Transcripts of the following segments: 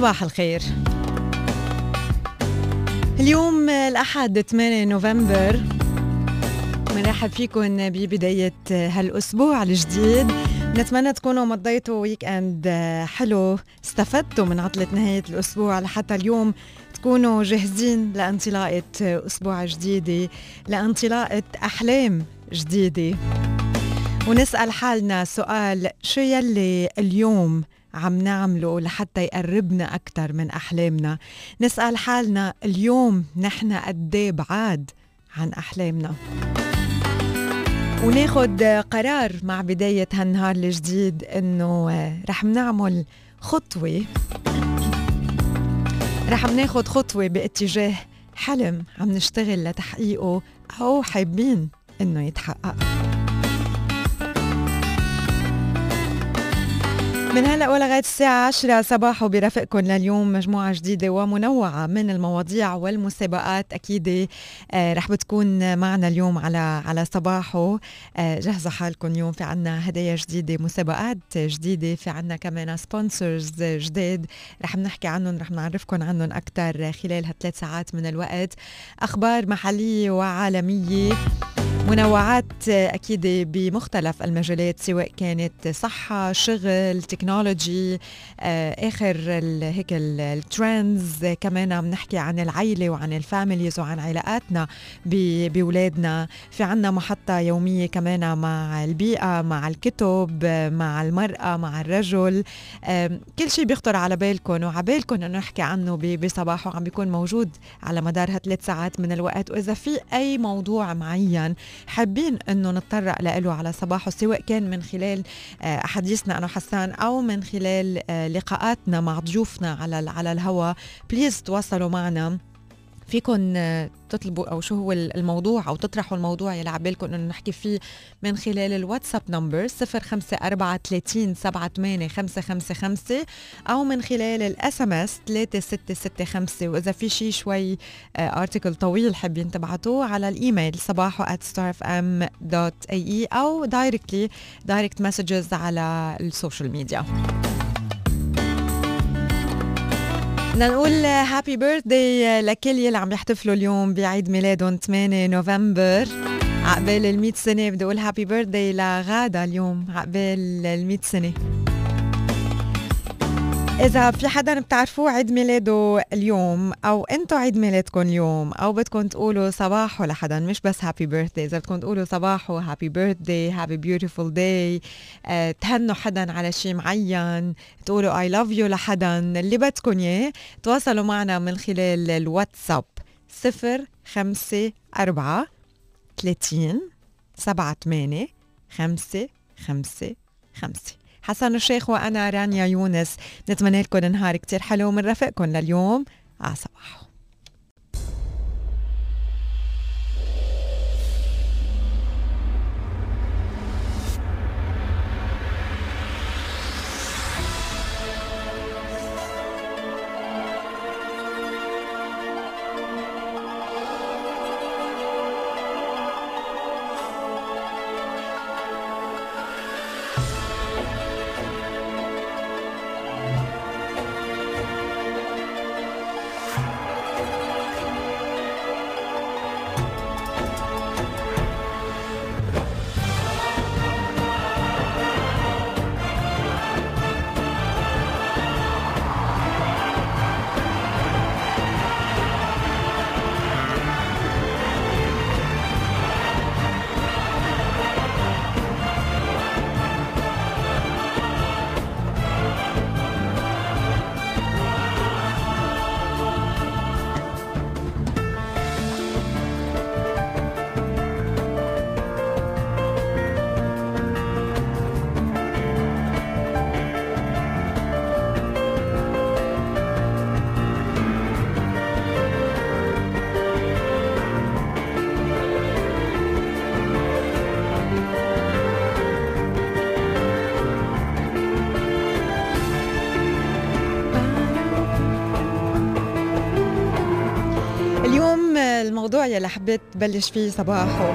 صباح الخير. اليوم الأحد 8 نوفمبر. بنرحب فيكم ببداية هالأسبوع الجديد. نتمنى تكونوا مضيتوا weekend حلو. استفدتوا من عطلة نهاية الأسبوع لحتى اليوم تكونوا جاهزين لانطلاقة أسبوع جديدة لانطلاقة أحلام جديدة. ونسأل حالنا سؤال شو يلي اليوم عم نعمله لحتى يقربنا أكثر من أحلامنا. نسأل حالنا اليوم نحن قد إيه بعاد عن أحلامنا. وناخد قرار مع بداية هالنهار الجديد إنه رح نعمل خطوة. رح ناخد خطوة باتجاه حلم عم نشتغل لتحقيقه أو حابين إنه يتحقق. من هلا ولغاية الساعة 10 صباح وبرافقكم لليوم مجموعة جديدة ومنوعة من المواضيع والمسابقات. أكيد آه رح بتكون معنا اليوم على على صباحه. آه جهزوا حالكم اليوم في عنا هدايا جديدة مسابقات جديدة في عنا كمان سبونسرز جداد. رح نحكي عنهم رح نعرفكم عنهم أكثر خلال هالثلاث ساعات من الوقت. أخبار محلية وعالمية. منوعات أكيد بمختلف المجالات سواء كانت صحة شغل تكنولوجي آه، آخر هيك ال trends كمان عم نحكي عن العيلة وعن ال families وعن علاقاتنا باولادنا في عنا محطة يومية كمان مع البيئة مع الكتب مع المرأة مع الرجل. كل شيء بيخطر على بالكم وعبالكم إنه نحكي عنه بصباحه عم بيكون موجود على مدار هالثلاث ساعات من الوقت. وإذا في أي موضوع معين حابين أنه نتطرق له على صباحه سواء كان من خلال آه، أحاديثنا أنا وحسان أو من خلال آه، لقاءاتنا مع ضيوفنا على على الهواء. please تواصلوا معنا. فيكم تطلبوا أو شو هو الموضوع أو تطرحوا الموضوع يلي عبالكم إنه نحكي فيه من خلال الواتساب number 054 555 أو من خلال ال SMS 3665 وإذا في شيء شوي article آه، طويل حابين تبعتوه على الإيميل صباحو starfm.ae أو directly direct messages على ال social media. بدنا نقول happy birthday لكل يلي عم يحتفلوا اليوم بعيد ميلادهم 8 نوفمبر. عقبال ال 100 سنة بدي أقول happy birthday لغادة اليوم عقبال ال 100 سنة. إذا في حدا بتعرفوه عيد ميلاده اليوم أو أنتو عيد ميلادكم اليوم أو بدكم تقولوا صباحو لحدا مش بس happy birthday إذا بدكم تقولوا صباحو happy birthday happy beautiful day تهنوا حدا على شيء معين تقولوا I love you لحدا اللي بدكم إياه تواصلوا معنا من خلال الواتساب صفر خمسة أربعة ثلاثين سبعة ثمانية خمسة خمسة خمسة. حسن الشيخ وأنا رانيا يونس. نتمنى لكم نهار كتير حلو من رفقكم لليوم. على الموضوع يلي حبيت بلش فيه صباحه.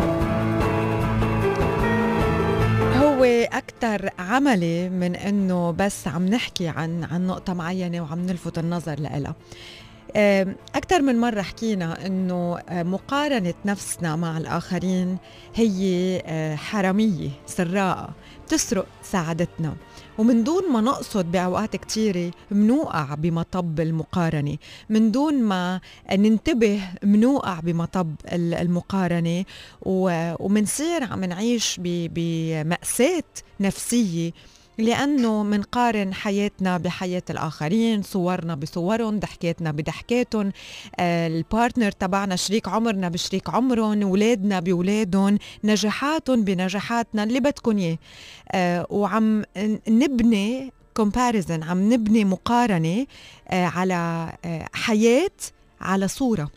هو أكثر عملي من إنه بس عم نحكي عن عن نقطة معينة وعم نلفت النظر لها أكثر من مرة حكينا إنه آه، مقارنة نفسنا مع الآخرين هي آه، حرامية سراقة بتسرق سعادتنا. ومن دون ما نقصد بأوقات كتيرة منوقع بمطب المقارنة. من دون ما ننتبه منوقع بمطب المقارنة ومنصير عم نعيش بمأساة نفسية لأنه منقارن حياتنا بحياة الآخرين صورنا بصورهم ضحكاتنا بضحكاتهم. آه، ال partner تبعنا شريك عمرنا بشريك عمرهم ولادنا بولادهم نجاحاتهم بنجاحاتنا اللي بدكم إياه. آه، وعم نبني comparison عم نبني مقارنة آه، على حياة على صورة.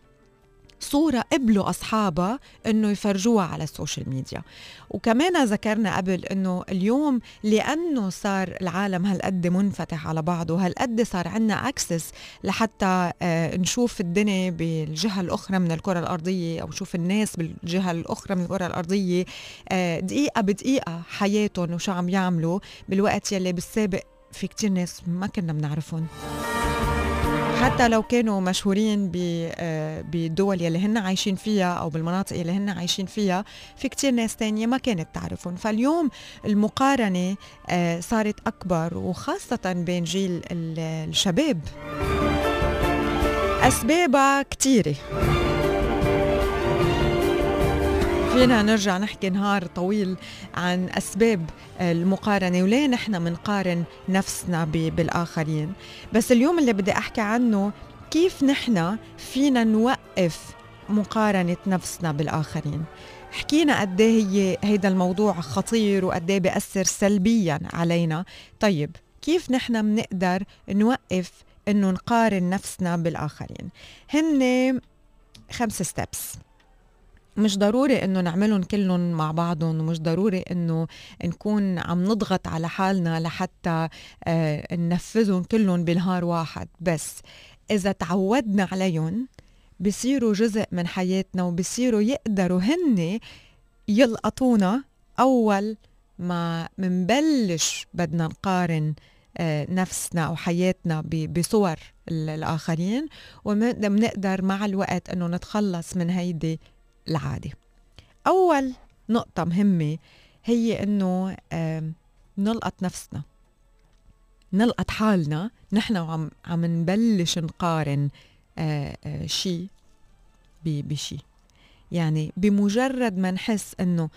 صورة قبلوا أصحابها إنه يفرجوها على ال social media. وكمان ذكرنا قبل إنه اليوم لأنه صار العالم هالقد منفتح على بعضه هالقد صار عنا access لحتى آه، نشوف الدنيا بالجهة الأخرى من الكرة الأرضية أو نشوف الناس بالجهة الأخرى من الكرة الأرضية. آه، دقيقة بدقيقة حياتهم وشو عم يعملوا بالوقت يلي بالسابق في كتير ناس ما كنا بنعرفهم. حتى لو كانوا مشهورين آه، بالدول يلي هن عايشين فيها أو بالمناطق يلي هن عايشين فيها في كتير ناس تانية ما كانت تعرفهم. فاليوم المقارنة آه، صارت أكبر وخاصة بين جيل الشباب. أسبابها كتيرة. فينا نرجع نحكي نهار طويل عن أسباب المقارنة وليه نحن بنقارن نفسنا بالآخرين؟ بس اليوم اللي بدي أحكي عنه كيف نحن فينا نوقف مقارنة نفسنا بالآخرين؟ حكينا قد إيه هي هيدا الموضوع خطير وقد إيه بيأثر سلبيا علينا. طيب كيف نحن بنقدر نوقف إنه نقارن نفسنا بالآخرين؟ هن خمس ستيبس مش ضروري إنه نعملهم كلهم مع بعضهم ومش ضروري إنه نكون عم نضغط على حالنا لحتى آه ننفذهم كلهم بنهار واحد. بس إذا تعودنا عليهم بصيروا جزء من حياتنا وبصيروا يقدروا هن يلقطونا أول ما منبلش بدنا نقارن آه، نفسنا أو حياتنا بصور الآخرين. وبنقدر مع الوقت إنه نتخلص من هيدي العادة أول نقطة مهمة هي إنه نلقط نفسنا. نلقط حالنا. نحن وعم عم نبلش نقارن شيء بشيء يعني بمجرد ما نحس إنه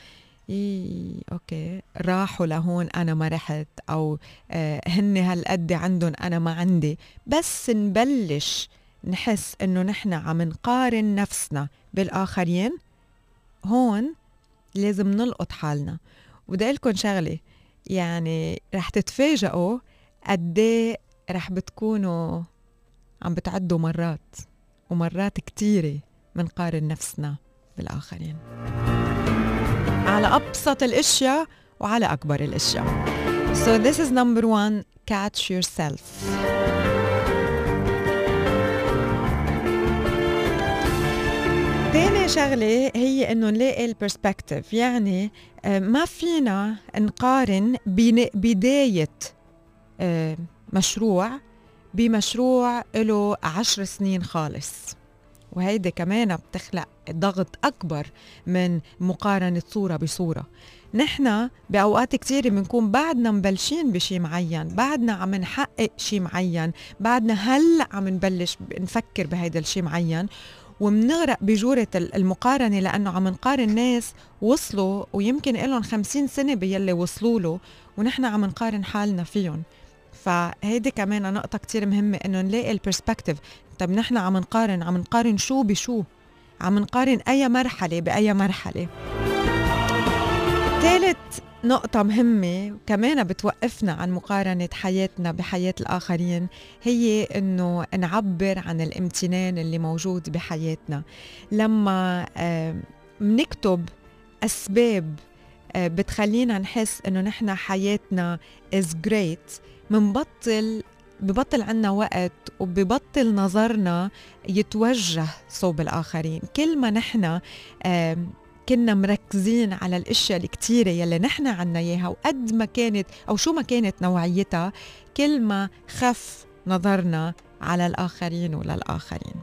إيه أوكي راحوا لهون أنا ما رحت أو آه هن هالقد عندهم أنا ما عندي. بس نبلش نحس إنه نحن عم نقارن نفسنا بالآخرين هون لازم نلقط حالنا. وبدي لكم شغلة يعني رح تتفاجئوا قد إيه رح بتكونوا عم بتعدوا مرات ومرات كتيرة منقارن نفسنا بالآخرين. على أبسط الأشياء وعلى أكبر الأشياء. So this is number one catch yourself. تاني شغلة هي إنه نلاقي البرسبكتيف يعني آه، ما فينا نقارن بداية آه، مشروع بمشروع له عشر سنين خالص. وهيدي كمان بتخلق ضغط أكبر من مقارنة صورة بصورة. نحن بأوقات كتير بنكون بعدنا مبلشين بشي معين بعدنا عم نحقق شي معين بعدنا هلأ عم نبلش نفكر بهيدا الشي معين. ومنغرق بجورة المقارنة لأنه عم نقارن ناس وصلوا ويمكن لهم خمسين سنة بيلي وصلوا له ونحن عم نقارن حالنا فيهم. فهيدي كمان نقطة كتير مهمة إنه نلاقي البرسبكتيف طب نحن عم نقارن عم نقارن شو بشو؟ عم نقارن أي مرحلة بأي مرحلة. ثالث نقطة مهمة كمان بتوقفنا عن مقارنة حياتنا بحياة الآخرين هي إنه نعبر عن الامتنان اللي موجود بحياتنا. لما بنكتب أسباب آه، بتخلينا نحس إنه نحن حياتنا is great منبطل ببطل عنا وقت وببطل نظرنا يتوجه صوب الآخرين. كل ما نحن كنا مركزين على الأشياء الكتيرة يلي نحن عنا إياها وقد ما كانت أو شو ما كانت نوعيتها كل ما خف نظرنا على الآخرين وللآخرين.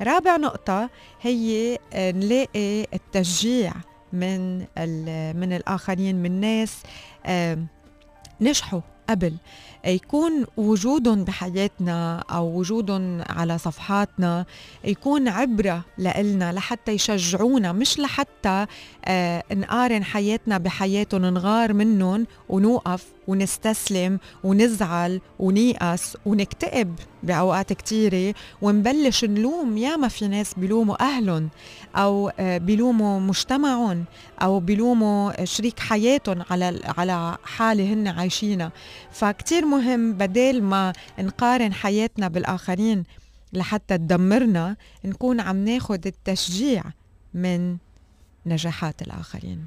رابع نقطة هي نلاقي التشجيع من من الآخرين من ناس نجحوا قبل. يكون وجودهم بحياتنا أو وجودهم على صفحاتنا يكون عبرة لإلنا لحتى يشجعونا مش لحتى آه نقارن حياتنا بحياتهم نغار منهم ونوقف. ونستسلم ونزعل ونيأس ونكتئب بأوقات كتيرة ونبلش نلوم ياما في ناس بيلوموا أهلهم أو آه، بيلوموا مجتمعهم أو بيلوموا شريك حياتهم على على حالة هن عايشينها. فكتير مهم بدل ما نقارن حياتنا بالآخرين لحتى تدمرنا نكون عم ناخد التشجيع من نجاحات الآخرين.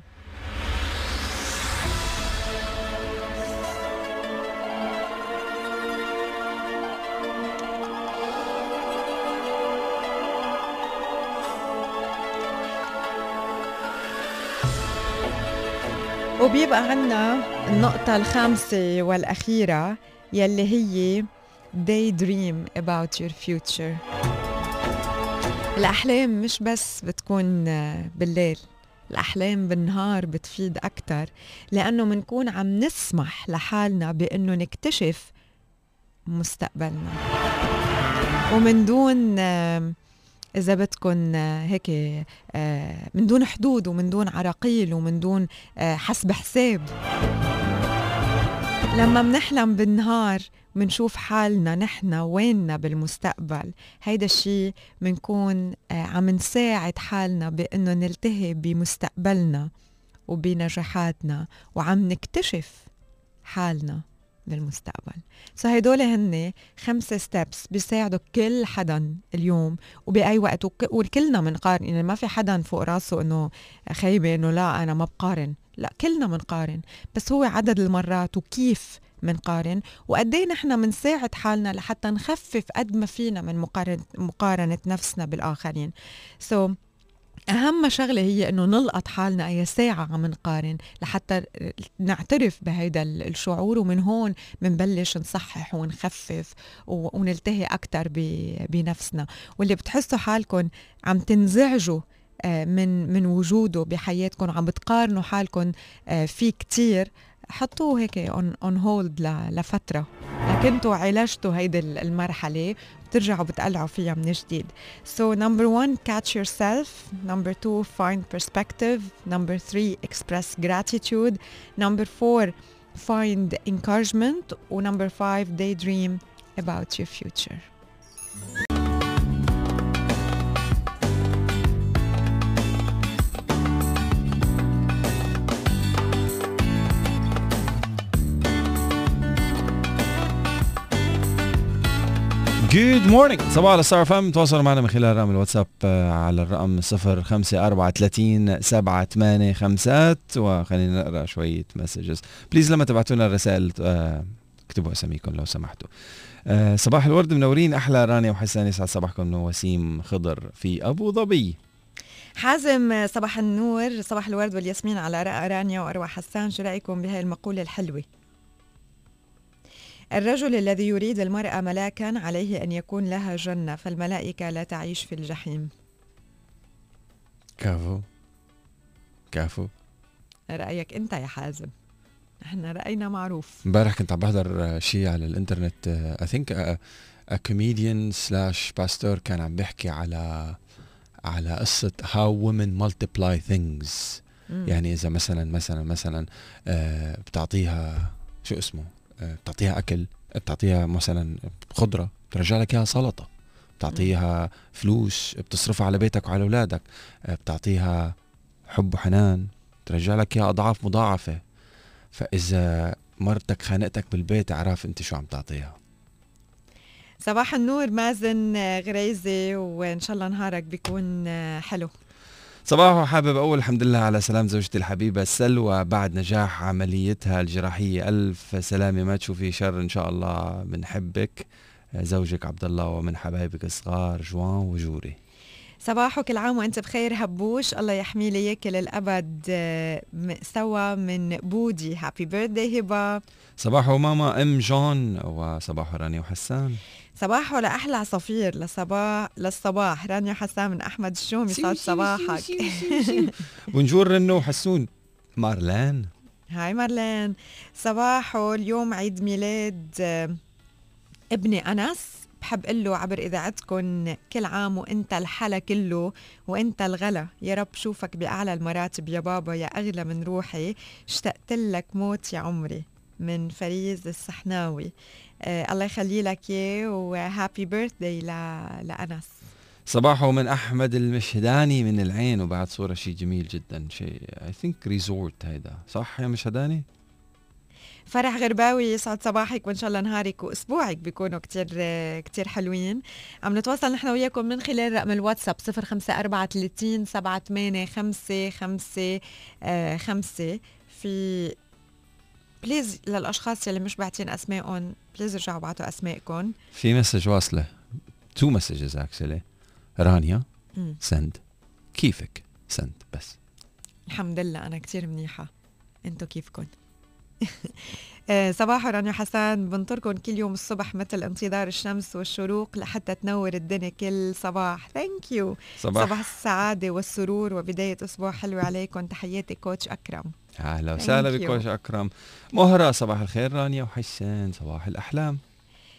وبيبقى عنا النقطة الخامسة والأخيرة يلي هي daydream about your future. الأحلام مش بس بتكون بالليل الأحلام بالنهار بتفيد أكتر لأنه منكون عم نسمح لحالنا بأنه نكتشف مستقبلنا. ومن دون إذا بدكم هيك آه، من دون حدود ومن دون عراقيل ومن دون آه، حسب حساب. لما منحلم بالنهار منشوف حالنا نحن ويننا بالمستقبل هيدا الشيء منكون آه، عم نساعد حالنا بإنه نلتهي بمستقبلنا وبنجاحاتنا وعم نكتشف حالنا. بالمستقبل so هدول هن خمسة steps بيساعدوا كل حدا اليوم وبأي وقت وكلنا بنقارن يعني ما في حدا فوق راسه إنه خيبة إنه لا أنا ما بقارن. لا كلنا بنقارن بس هو عدد المرات وكيف منقارن وقد إيه نحن بنساعد حالنا لحتى نخفف قد ما فينا من مقارنة, مقارنة نفسنا بالآخرين. سو so, أهم شغلة هي إنه نلقط حالنا أي ساعة عم نقارن لحتى نعترف بهيدا الشعور ومن هون بنبلش نصحح ونخفف ونلتهي أكتر بنفسنا. واللي بتحسوا حالكم عم تنزعجوا آه، من من وجوده بحياتكم عم بتقارنوا حالكم آه، فيه كتير حطوه هيك اون هولد لفترة. لكنتوا عالجتوا هيدي المرحله بترجعوا بتقلعوا فيها من جديد so number one catch yourself number two find perspective number three express gratitude number four find encouragement و number five daydream about your future good morning صباحو على ستار تواصلوا معنا من خلال رقم الواتساب آه، على الرقم 05430 785 وخلينا نقرأ شوية messages بليز لما تبعتوا لنا الرسائل آه، اكتبوا اساميكم لو سمحتوا. آه، صباح الورد منورين أحلى رانيا وحسان يسعد صباحكم. وسيم خضر في أبو ظبي. حازم صباح النور. صباح الورد والياسمين على رانيا وأروى حسان. شو رأيكم بهاي المقولة الحلوة؟ الرجل الذي يريد المرأة ملاكا عليه أن يكون لها جنة فالملائكة لا تعيش في الجحيم. كافو. كافو. رأيك أنت يا حازم؟ إحنا رأينا معروف. امبارح كنت عم بحضر شيء على الإنترنت. I think comedian slash pastor كان عم بيحكي على على قصة how women multiply things. مم. يعني إذا مثلا مثلا مثلا uh, بتعطيها شو اسمه؟ بتعطيها أكل بتعطيها مثلا خضرة بترجع لك إياها سلطة. بتعطيها فلوس بتصرفها على بيتك وعلى أولادك. بتعطيها حب وحنان بترجع لك إياها أضعاف مضاعفة. فإذا مرتك خانقتك بالبيت اعرف أنت شو عم تعطيها. صباح النور مازن غريزي وإن شاء الله نهارك بيكون حلو. صباح وحابب أقول الحمد لله على سلام زوجتي الحبيبة سلوى بعد نجاح عمليتها الجراحية. ألف سلامة ما تشوفي شر إن شاء الله بنحبك زوجك عبد الله ومن حبايبك الصغار جوان وجوري. صباح وكل عام وأنت بخير هبوش. الله يحمي لي إياك للأبد. سوا من بودي. Happy birthday هبة. صباح وماما أم جون. وصباح رانيا وحسان. صباح لاحلى عصافير؟ لصباح للصباح. رانيا حسام من أحمد الشوم يسعد صباحك. Bonjour رنو وحسون مارلان. Hi مارلين صباحو اليوم عيد ميلاد آه، ابني أنس. بحب أقول له عبر اذاعتكم كل عام وإنت الحلا كله وإنت الغلا. يا رب شوفك بأعلى المراتب يا بابا يا أغلى من روحي. اشتقت لك موت يا عمري. من فريز السحناوي الله يخلي لك اياه وهابي بيرثداي لأنس. صباحو من أحمد المشهداني من العين وبعد صورة شيء جميل جدا شيء I think resort هيدا. صح يا مشهداني؟ فرح غرباوي يسعد صباحك وإن شاء الله نهارك وأسبوعك بيكونوا كتير كتير حلوين. عم نتواصل نحن وياكم من خلال رقم الواتساب 05430 785 5 في please للأشخاص يلي مش باعتين أسمائهم please رجعوا بعتوا اسمائكم في message واصلة. Two messages actually رانيا. سند كيفك؟ سند بس. الحمد لله أنا كتير منيحة. إنتو كيفكن؟ آه، صباح رانيا حسن بنطركم كل يوم الصبح مثل انتظار الشمس والشروق لحتى تنور الدنيا كل صباح. Thank you صباح, صباح السعادة والسرور وبداية أسبوع حلو عليكم تحياتي coach أكرم. أهلا وسهلا Thank you. بك coach أكرم. مهرة صباح الخير رانيا وحسان صباح الأحلام.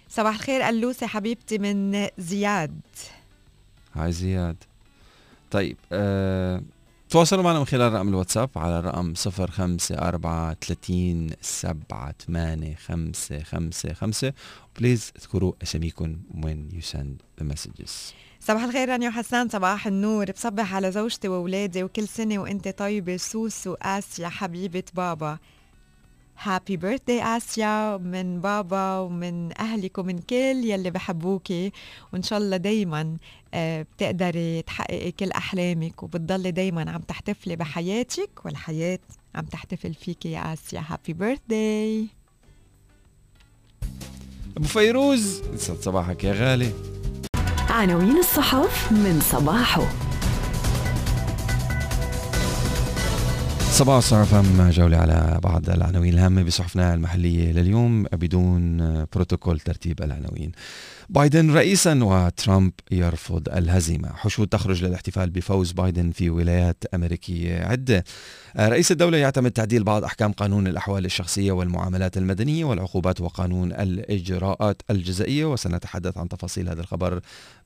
صباح الخير ألوسة حبيبتي من زياد. هاي زياد. طيب أه... تواصلوا معنا من خلال رقم الواتساب على الرقم 054 30 785 بليز اذكروا اساميكم when you send the messages. صباح الخير رانيا وحسان. صباح النور. بصبح على زوجتي وأولادي وكل سنة وأنت طيبة. سوسو آسيا حبيبة بابا. Happy birthday آسيا من بابا ومن أهلك ومن كل يلي بحبوكي. وإن شاء الله دايما آه، بتقدري تحققي كل أحلامك وبتضلي دايما عم تحتفلي بحياتك والحياة عم تحتفل فيكي يا آسيا. Happy birthday أبو فيروز. صباحك يا غالي. عناوين الصحف من صباحه. صباح الصباح فم جولة على بعض العناوين الهامة بصحفنا المحلية لليوم بدون بروتوكول ترتيب العناوين. بايدن رئيسا وترامب يرفض الهزيمة. حشود تخرج للاحتفال بفوز بايدن في ولايات أمريكية. عدة رئيس الدولة يعتمد تعديل بعض أحكام قانون الأحوال الشخصية والمعاملات المدنية والعقوبات وقانون الإجراءات الجزائية وسنتحدث عن تفاصيل هذا الخبر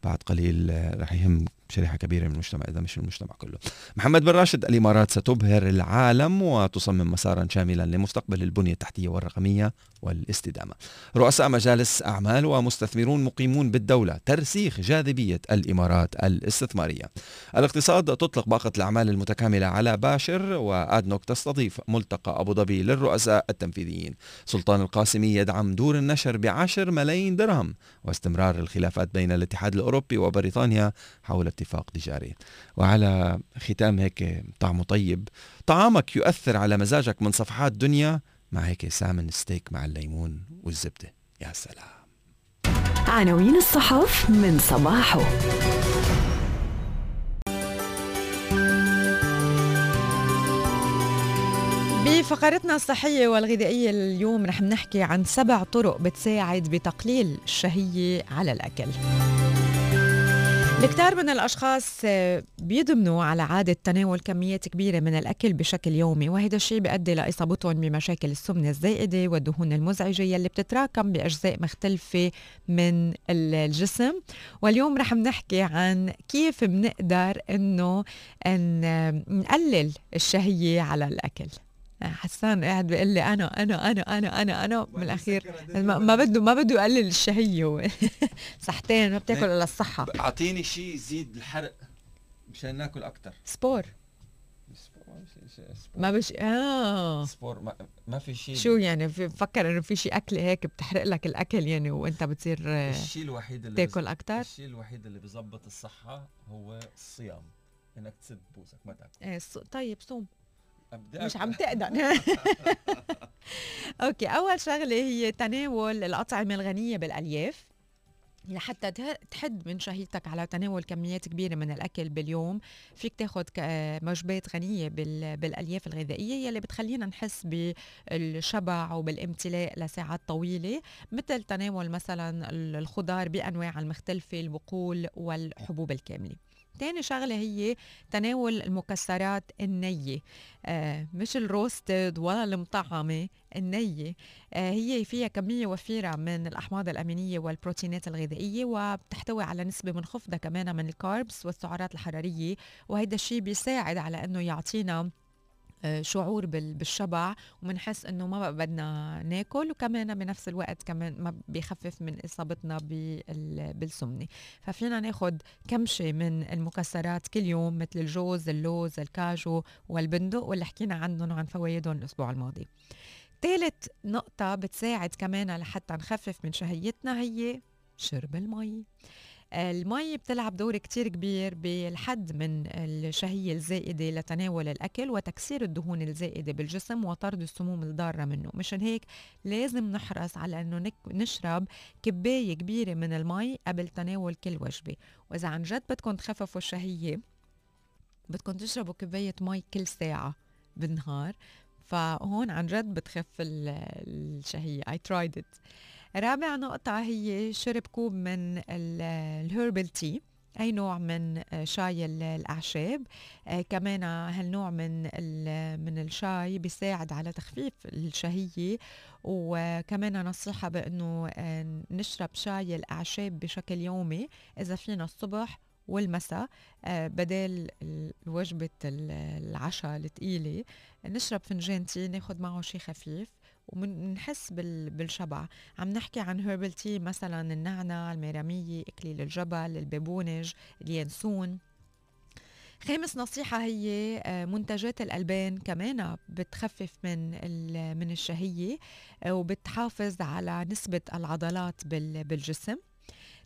بعد قليل. رح يهم شريحة كبيرة من المجتمع إذا مش المجتمع كله. محمد بن راشد الإمارات ستبهر العالم وتصمم مسارا شاملا لمستقبل البنية التحتية والرقمية والاستدامة. رؤساء مجالس أعمال ومستثمرون مقيمون بالدولة ترسيخ جاذبية الإمارات الاستثمارية. الاقتصاد تطلق باقة الأعمال المتكاملة على باشر وأدنوك تستضيف ملتقى أبو ظبي للرؤساء التنفيذيين. سلطان القاسمي يدعم دور النشر بعشر ملايين درهم واستمرار الخلافات بين الاتحاد الأوروبي وبريطانيا حول اتفاق تجاري. وعلى ختام هيك طعمه طيب طعامك يؤثر على مزاجك من صفحات دنيا مع هيك سامن ستيك مع الليمون والزبدة. يا سلام. عناوين الصحف من صباحه. بفقرتنا الصحية والغذائية اليوم رح نحكي عن سبع طرق بتساعد بتقليل الشهية على الأكل. الكثير من الأشخاص آه، بيدمنوا على عادة تناول كميات كبيرة من الأكل بشكل يومي وهذا الشيء بيؤدي لإصابتهم بمشاكل السمنة الزائدة والدهون المزعجة يلي بتتراكم بأجزاء مختلفة من ال- الجسم. واليوم رح نحكي عن كيف بنقدر إنه ن- نقلل الشهية على الأكل. حسان قاعد بيقول لي أنا أنا أنا أنا أنا أنا. من الأخير ما ما بده ما بده يقلل الشهية. هو صحتين ما بتاكل إلا الصحة. أعطيني شيء يزيد الحرق مشان ناكل أكثر Sport. ما بش آه. Sport ما, ما في شيء شو يعني؟ في بفكر إنه في شيء اكله هيك بتحرق لك الأكل يعني وأنت بتصير آه، الشيء الوحيد اللي تاكل أكثر الشيء الوحيد اللي بظبط الصحة هو الصيام. إنك تسد بوسك ما تاكل. إيه طيب صوم. مش. عم تقدر. أوكي أول شغلة هي تناول الأطعمة الغنية بالألياف. لحتى ته- تحد من شهيتك على تناول كميات كبيرة من الأكل باليوم فيك تاخذ وجبات غنية بال- بالألياف الغذائية يلي بتخلينا نحس بالشبع وبالامتلاء لساعات طويلة مثل تناول مثلا ال- الخضار بانواعها المختلفة البقول والحبوب الكاملة. تاني شغلة هي تناول المكسرات النية. آه مش الروستد ولا المطعمة النية. آه هي فيها كمية وفيرة من الأحماض الأمينية والبروتينات الغذائية وبتحتوي على نسبة منخفضة كمان من الكاربس والسعرات الحرارية وهيدا الشيء بيساعد على أنه يعطينا شعور بال- بالشبع وبنحس إنه ما بقى بدنا ناكل وكمان بنفس الوقت كمان ما بيخفف من إصابتنا بال- بالسمنة. ففينا ناخد كمشة من المكسرات كل يوم مثل الجوز اللوز الكاجو والبندق واللي حكينا عنهم وعن فوائدهم الأسبوع الماضي. ثالث نقطة بتساعد كمان لحتى نخفف من شهيتنا هي شرب المي. المي بتلعب دور كتير كبير بالحد من الشهية الزائدة لتناول الأكل وتكسير الدهون الزائدة بالجسم وطرد السموم الضارة منه. مشان هيك لازم نحرص على أنه نشرب كباية كبيرة من المي قبل تناول كل وجبة. وإذا عن جد بدكم تخففوا الشهية بدكم تشربوا كباية مي كل ساعة بالنهار فهون عن جد بتخف ال- الشهية. I tried it. رابع نقطة هي شرب كوب من ال herbal tea أي نوع من شاي ال- الأعشاب. آه، كمان هالنوع من من الشاي بيساعد على تخفيف الشهية. وكمان نصيحة بأنه آه، نشرب شاي الأعشاب بشكل يومي إذا فينا الصبح والمساء. آه، بدل ال- وجبة ال- العشاء الثقيلة نشرب فنجان tea ناخد معه شيء خفيف. وبنحس بال- بالشبع. عم نحكي عن herbal tea مثلا النعنع الميرامية إكليل الجبل البابونج اليانسون. خامس نصيحة هي آه، منتجات الألبان كمان بتخفف من من الشهية آه، وبتحافظ على نسبة العضلات بال- بالجسم.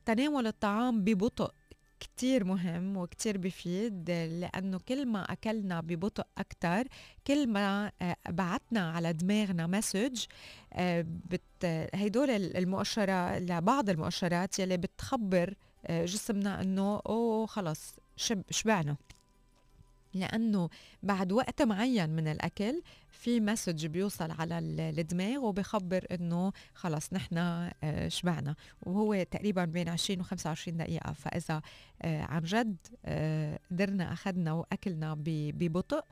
تناول الطعام ببطء كتير مهم وكتير بفيد لأنه كل ما أكلنا ببطء أكتر كل ما آه، بعتنا على دماغنا مسج بت هيدول المؤشرات لبعض المؤشرات يلي بتخبر آه، جسمنا إنه أوه خلص شب شبعنا. لأنه بعد وقت معين من الأكل في مسج بيوصل على ال- الدماغ وبخبر إنه خلص نحن آه، شبعنا. وهو تقريبا بين 20 و 25 دقيقة. فإذا آه، عن جد آه، قدرنا أخذنا وأكلنا ببطء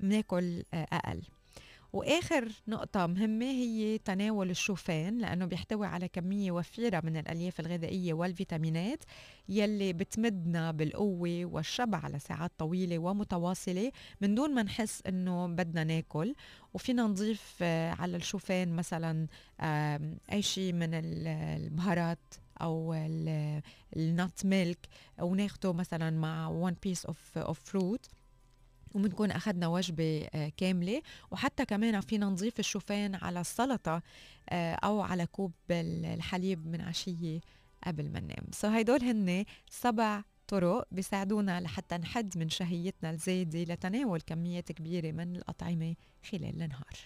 بناكل أقل. وآخر نقطة مهمة هي تناول الشوفان لأنه بيحتوي على كمية وفيرة من الألياف الغذائية والفيتامينات يلي بتمدنا بالقوة والشبع لساعات طويلة ومتواصلة من دون ما نحس إنه بدنا ناكل. وفينا نضيف آه، على الشوفان مثلا أي شيء من ال- البهارات أو النات ميلك وناخده مثلا مع piece of, of fruit. وبنكون اخذنا وجبة آه، كاملة. وحتى كمان فينا نضيف الشوفان على السلطة آه، أو على كوب ال- الحليب من عشية قبل ما ننام. سو هيدول هن سبع طرق بيساعدونا لحتى نحد من شهيتنا الزايدة لتناول كميات كبيرة من الأطعمة خلال النهار.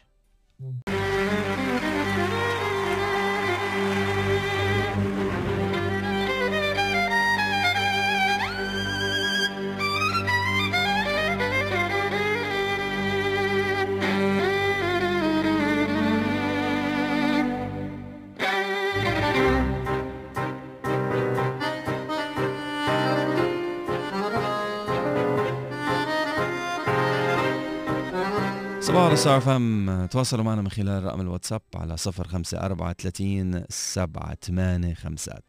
صباح على ستار فم تواصلوا معنا من خلال رقم الواتساب على 054 785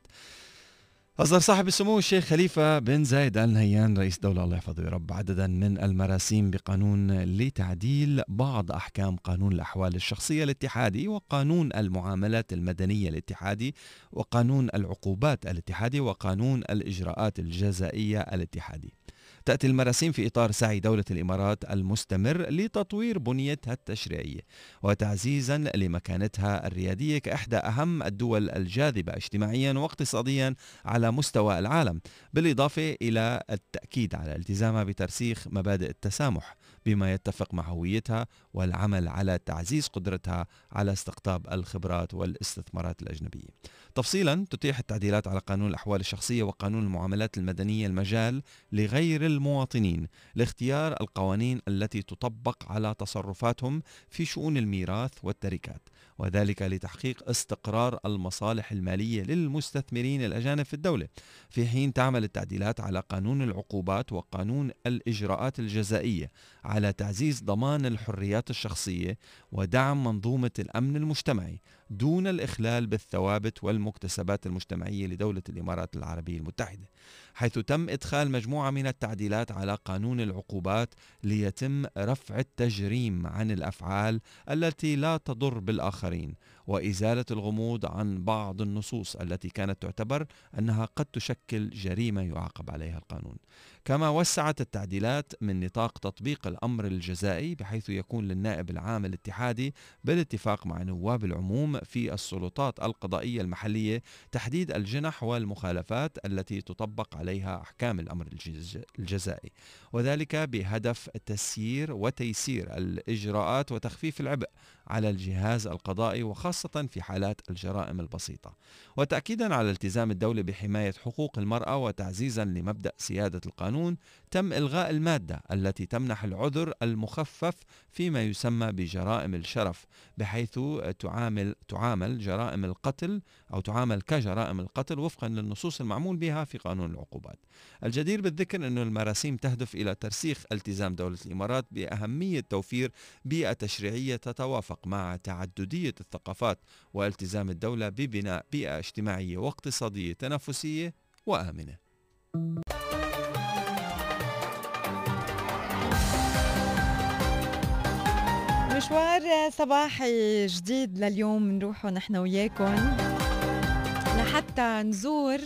أصدر صاحب السمو الشيخ خليفة بن زايد آل نهيان رئيس دولة الله يحفظه ويرب عددا من المراسيم بقانون لتعديل بعض أحكام قانون الأحوال الشخصية الاتحادي وقانون المعاملات المدنية الاتحادي وقانون العقوبات الاتحادي وقانون الإجراءات الجزائية الاتحادي. تأتي المراسيم في إطار سعي دولة الإمارات المستمر لتطوير بنيتها التشريعية وتعزيزا لمكانتها الريادية كإحدى أهم الدول الجاذبة اجتماعيا واقتصاديا على مستوى العالم بالإضافة إلى التأكيد على التزامها بترسيخ مبادئ التسامح. بما يتفق مع هويتها والعمل على تعزيز قدرتها على استقطاب الخبرات والاستثمارات الأجنبية. تفصيلا تتيح التعديلات على قانون الأحوال الشخصية وقانون المعاملات المدنية المجال لغير المواطنين لاختيار القوانين التي تطبق على تصرفاتهم في شؤون الميراث والتركات. وذلك لتحقيق استقرار المصالح المالية للمستثمرين الأجانب في الدولة. في حين تعمل التعديلات على قانون العقوبات وقانون الإجراءات الجزائية على تعزيز ضمان الحريات الشخصية ودعم منظومة الأمن المجتمعي دون الإخلال بالثوابت والمكتسبات المجتمعية لدولة الإمارات العربية المتحدة. حيث تم إدخال مجموعة من التعديلات على قانون العقوبات ليتم رفع التجريم عن الأفعال التي لا تضر بالآخرين وإزالة الغموض عن بعض النصوص التي كانت تعتبر أنها قد تشكل جريمة يعاقب عليها القانون. كما وسعت التعديلات من نطاق تطبيق الأمر الجزائي بحيث يكون للنائب العام الاتحادي بالاتفاق مع نواب العموم في السلطات القضائية المحلية تحديد الجنح والمخالفات التي تطبق عليها أحكام الأمر الجزائي. وذلك بهدف تسيير وتيسير الإجراءات وتخفيف العبء على الجهاز القضائي وخاصة في حالات الجرائم البسيطة. وتأكيدا على التزام الدولة بحماية حقوق المرأة وتعزيزا لمبدأ سيادة القانون تم إلغاء المادة التي تمنح العذر المخفف فيما يسمى بجرائم الشرف بحيث تعامل تعامل جرائم القتل أو تعامل كجرائم القتل وفقا للنصوص المعمول بها في قانون العقوبات. الجدير بالذكر أن المراسيم تهدف إلى ترسيخ التزام دولة الإمارات بأهمية توفير بيئة تشريعية تتوافق مع تعددية الثقافات والتزام الدولة ببناء بيئة اجتماعية واقتصادية تنافسية وآمنة. مشوار صباحي جديد لليوم نروحه نحن وياكم لحتى نزور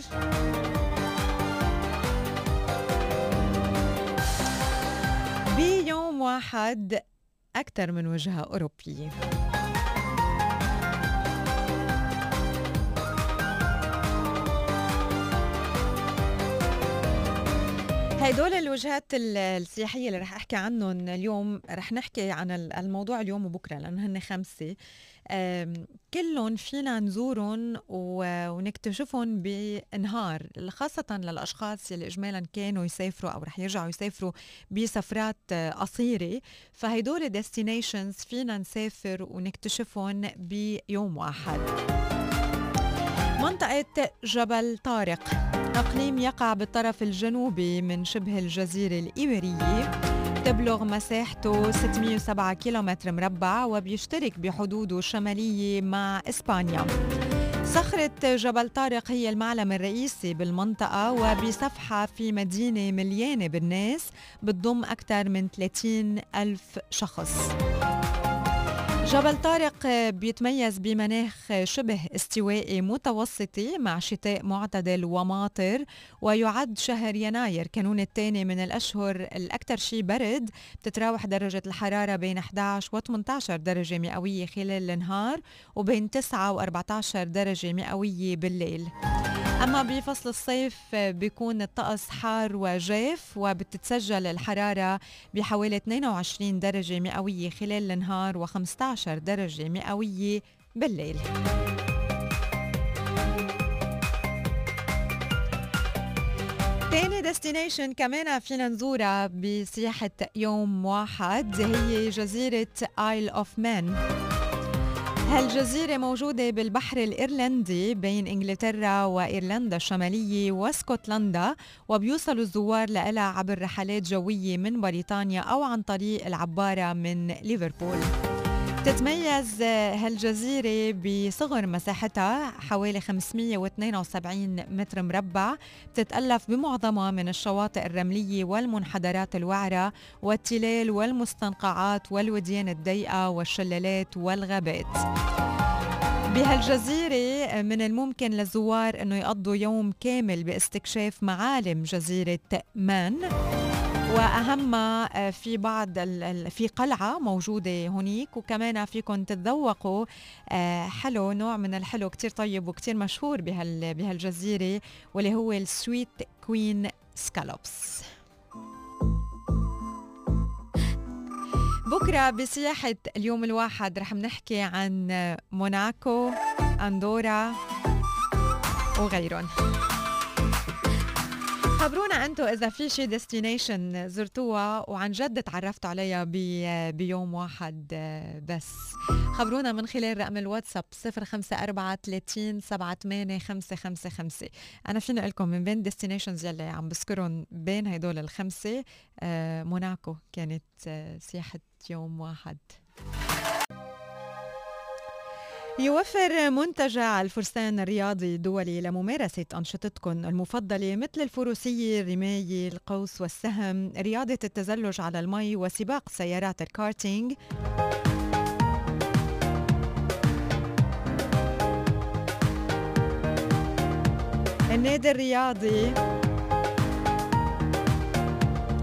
بيوم واحد أكثر من وجهة أوروبية. هدول الوجهات السياحية اللي رح أحكي عنهم اليوم رح نحكي عن الموضوع اليوم وبكرة لأنه هن خمسة. كلهم فينا نزورهم ونكتشفهم بنهار خاصة للأشخاص اللي إجمالا كانوا يسافروا أو رح يرجعوا يسافروا بسفرات قصيرة. فهدول ديستنيشنز فينا نسافر ونكتشفهم بيوم واحد. منطقة جبل طارق. إقليم يقع بالطرف الجنوبي من شبه الجزيرة الإيبيرية تبلغ مساحته 607 كيلومتر مربع وبيشترك بحدوده الشمالية مع إسبانيا. صخرة جبل طارق هي المعلم الرئيسي بالمنطقة وبصفحة في مدينة مليانة بالناس بتضم أكثر من 30 ألف شخص. جبل طارق بيتميز بمناخ شبه استوائي متوسطي مع شتاء معتدل وماطر ويعد شهر يناير كانون الثاني من الأشهر الأكثر شيء برد. بتتراوح درجة الحرارة بين 11 و 18 درجة مئوية خلال النهار وبين 9 و 14 درجة مئوية بالليل. أما بفصل الصيف بيكون الطقس حار وجاف وبتتسجل الحرارة بحوالي 22 درجة مئوية خلال النهار و15 درجة مئوية بالليل. تاني ديستنيشن كمان فينا نزورها بسياحة يوم واحد هي جزيرة آيل أوف مان هالجزيرة موجودة بالبحر الإيرلندي بين إنجلترا وإيرلندا الشمالية واسكتلندا وبيوصلوا الزوار لها عبر رحلات جوية من بريطانيا أو عن طريق العبارة من ليفربول. تتميز هالجزيرة بصغر مساحتها حوالي 572 متر مربع بتتألف بمعظمها من الشواطئ الرملية والمنحدرات الوعرة والتلال والمستنقعات والوديان الضيقة والشلالات والغابات. بهالجزيرة من الممكن للزوار أنه يقضوا يوم كامل باستكشاف معالم جزيرة مان واهمها آه، في بعض في قلعة موجودة هنيك وكمان فيكم تتذوقوا آه، حلو نوع من الحلو كتير طيب وكتير مشهور بهال بهالجزيرة واللي هو السويت Queen scallops بكرة بسياحة اليوم الواحد رح نحكي عن موناكو أندورا وغيرهم. خبرونا أنتم إذا في شي destination زرتوها وعن جد تعرفتوا عليها بي بيوم واحد بس. خبرونا من خلال رقم الواتساب 054 30 78 555 أنا فيني أقول لكم من بين destinations يلي عم بذكرهم بين هدول الخمسة آه، موناكو كانت آه، سياحة يوم واحد. يوفر منتجع الفرسان الرياضي الدولي لممارسة أنشطتكم المفضلة مثل الفروسية، الرماية، القوس والسهم، رياضة التزلج على المي وسباق سيارات الكارتينج. النادي الرياضي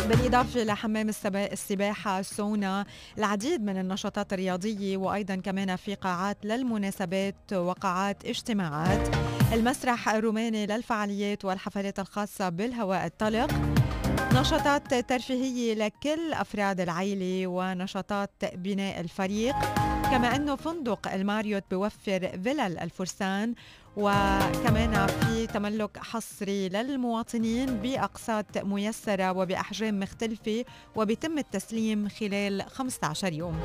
بالإضافة لحمام السباحة السونا العديد من النشاطات الرياضية وأيضا كمان في قاعات للمناسبات وقاعات اجتماعات. المسرح الروماني للفعاليات والحفلات الخاصة بالهواء الطلق. نشاطات ترفيهية لكل أفراد العيلة ونشاطات بناء الفريق. كما أنه فندق الماريوت بوفر فيلل الفرسان وكمان في تملك حصري للمواطنين بأقساط ميسرة وبأحجام مختلفة وبيتم التسليم خلال 15 يوم.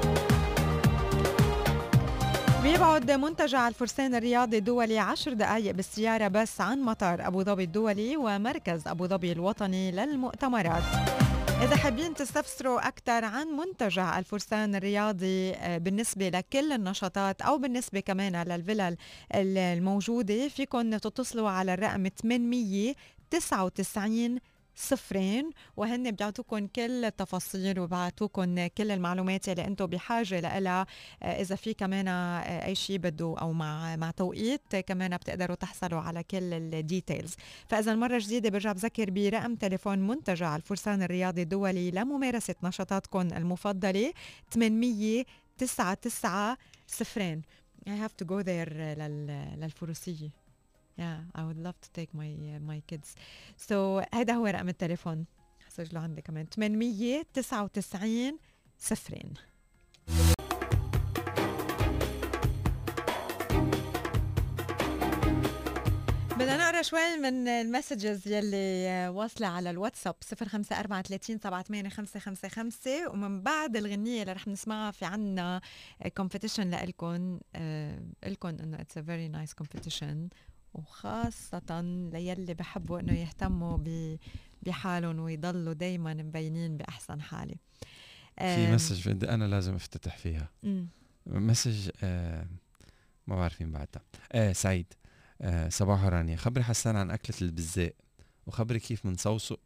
بيبعد منتجع الفرسان الرياضي الدولي عشر دقائق بالسيارة بس عن مطار أبو ظبي الدولي ومركز أبو ظبي الوطني للمؤتمرات. إذا حابين تستفسروا أكثر عن منتجع الفرسان الرياضي آه، بالنسبة لكل النشاطات أو بالنسبة كمان للفلل الموجودة فيكم تتصلوا على الرقم 899 صفرين وهن بيعطوكم كل التفاصيل وبيعطوكم كل المعلومات اللي أنتم بحاجة لها آه، إذا في كمان آه، أي شيء بده أو مع مع توقيت كمان بتقدروا تحصلوا على كل الديتيلز فإذا مره جديده برجع بذكر برقم تليفون منتجع الفرسان الرياضي الدولي لممارسة نشاطاتكم المفضلة 800 تسعة تسعة صفرين. I have to go there للفروسية. Yeah I would love to take my uh, my kids. So هذا هو رقم التليفون. حسجله عندي كمان. 899 صفرين. بدنا نقرا شوي من المسجز يلي واصلة على الواتساب. 0543 ومن بعد الغنية اللي رح نسمعها في عنا Competition لإلكم إلكم إنه it's a very nice competition وخاصة ليلي بحبوا إنه يهتموا بحالهم ويضلوا دايما مبينين بأحسن حالة. في مسج بدي أنا لازم أفتتح فيها. message آه ما بعرف مين بعدها. آه سعيد آه صباح رانيا خبري حسان عن أكلة البزاق وخبري كيف منصوصه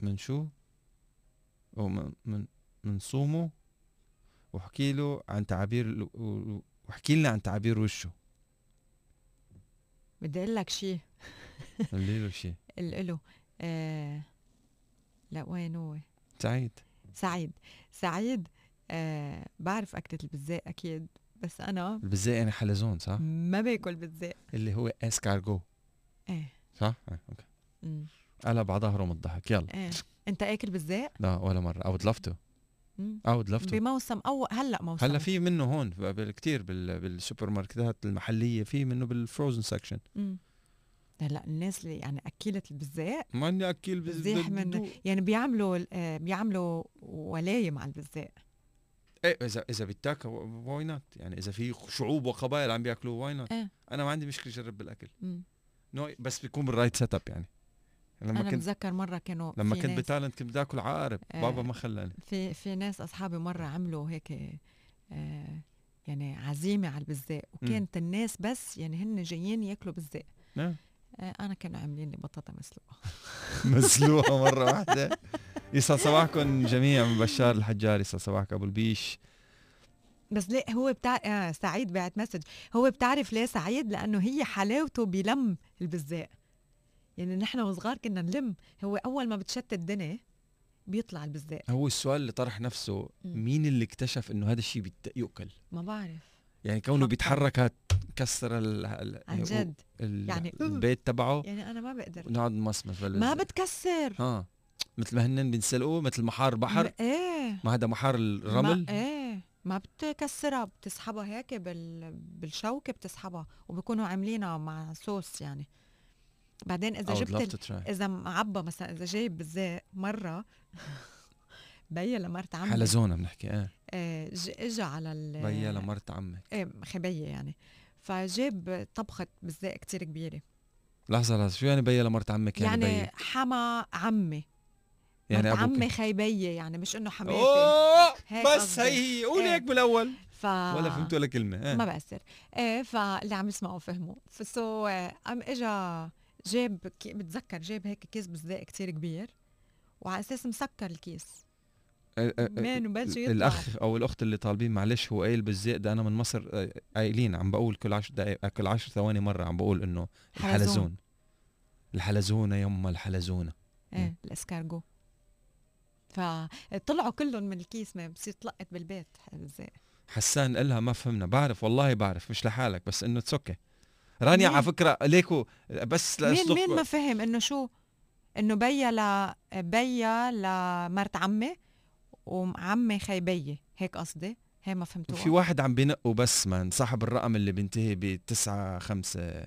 من شو؟ ومن من من صومه وحكي له عن تعابير وحكي لنا عن تعابير وشه بدي أقول لك شيء قولي له شيء له آه لا وين هو؟ سعيد. سعيد. سعيد آه بعرف أكلة البزاق أكيد بس أنا البزاق يعني حلزون صح؟ ما باكل بزاق. اللي هو اسكارجو إيه. صح؟ إيه أوكي. قلب على ظهره من الضحك. يلا. إيه. أنت أكل بزاق؟ لا ولا مرة. I would love to بموسم أو هلأ موسم. هلأ في منه هون كثير بالسوبر ماركتات المحلية في منه بال frozen section هلا الناس اللي يعني اكيله البزاق ماني اكيل بزاق من يعني بيعملوا آه، بيعملوا ولايم على البزاق. إيه اذا إذا بتاكل why not يعني إذا في شعوب وقبائل عم بيأكلوا why not إيه؟ أنا ما عندي مشكلة أجرب بالأكل. No بس بيكون بال right setup يعني. لما أنا كنت بتذكر مرة كانوا لما كنت بتايلاند كنت بدي آكل عقارب آه. بابا ما خلاني. في في ناس أصحابي مرة عملوا هيك آه يعني عزيمة على البزاق وكانت م. الناس بس يعني هن جايين ياكلوا بزاق. نعم. آه أنا كانوا عاملين لي بطاطا مسلوقة. مسلوقة مرة واحدة. يسعد صباحكم جميعا من بشار الحجار يسعد صباحك أبو البيش. بس ليه؟ هو بتاع آه سعيد بعت message. هو بتعرف ليه سعيد؟ لأنه هي حلاوته بلم البزاق. يعني نحن وصغار كنا نلم. هو أول ما بتشتت الدنيا بيطلع البزاق هو السؤال اللي طرح نفسه مين اللي اكتشف إنه هذا الشيء يؤكل؟ ما بعرف. يعني كونه بيتحرك كسر ال عن جد. يعني البيت تبعه. يعني أنا ما بقدر. نقعد نمصمص ما بتكسر. ها. مثل ما هن بينسلقوا مثل محار البحر م- إيه. ما هذا محار الرمل ما إيه. ما بتكسرها بتسحبها هيك بال... بالشوكة بتسحبها وبكونوا عاملينها مع صوص يعني. بعدين إذا جبت. إذا معبى مثلا إذا جايب بالزيت مرة بيا لمرت عمي. حلزونه بنحكي إيه. آه، ج- اجى على ال بيا لمرت عمك. إيه خبية يعني. فجاب طبخة بالزيت كتير كبيرة. لحظة لحظة شو يعني بيا لمرت عمك يعني, يعني, بيا؟ حما عمي. يعني مرت عمي خيبيه يعني مش إنه حماتي. هيك بس. هي هي قولي إيه. هيك بالأول. ف ولا فهمت ولا كلمه ما إيه بأثر. إيه فاللي عم يسمعوا فهموا فسو قام اجى جاب كي- بتذكر جاب هيك كيس بالزيت كتير كبير وعلى أساس مسكر الكيس. مان يطلع. الأخ أو الأخت اللي طالبين معلش هو قايل بالزيت ده أنا من مصر قايلين عم بقول كل عشر دقائق كل عشر ثواني مرة عم بقول إنه حلزون. الحلزون الحلزونه يما الحلزونة. إيه الإسكارجو. فطلعوا كلهم من الكيس ما بصير تلقط بالبيت. بالزيت حسان قالها ما فهمنا بعرف والله بعرف مش لحالك بس إنه تسكي رانيا؟ على فكرة ليكو بس مين مين ما فهم إنه شو؟ إنه بيا ل بيا لمرت عمي وعمي خيبيه هيك قصدي؟ هي ما فهمتوها. في واحد عم بينقوا بس man صاحب الرقم اللي بينتهي بتسعة خمسة.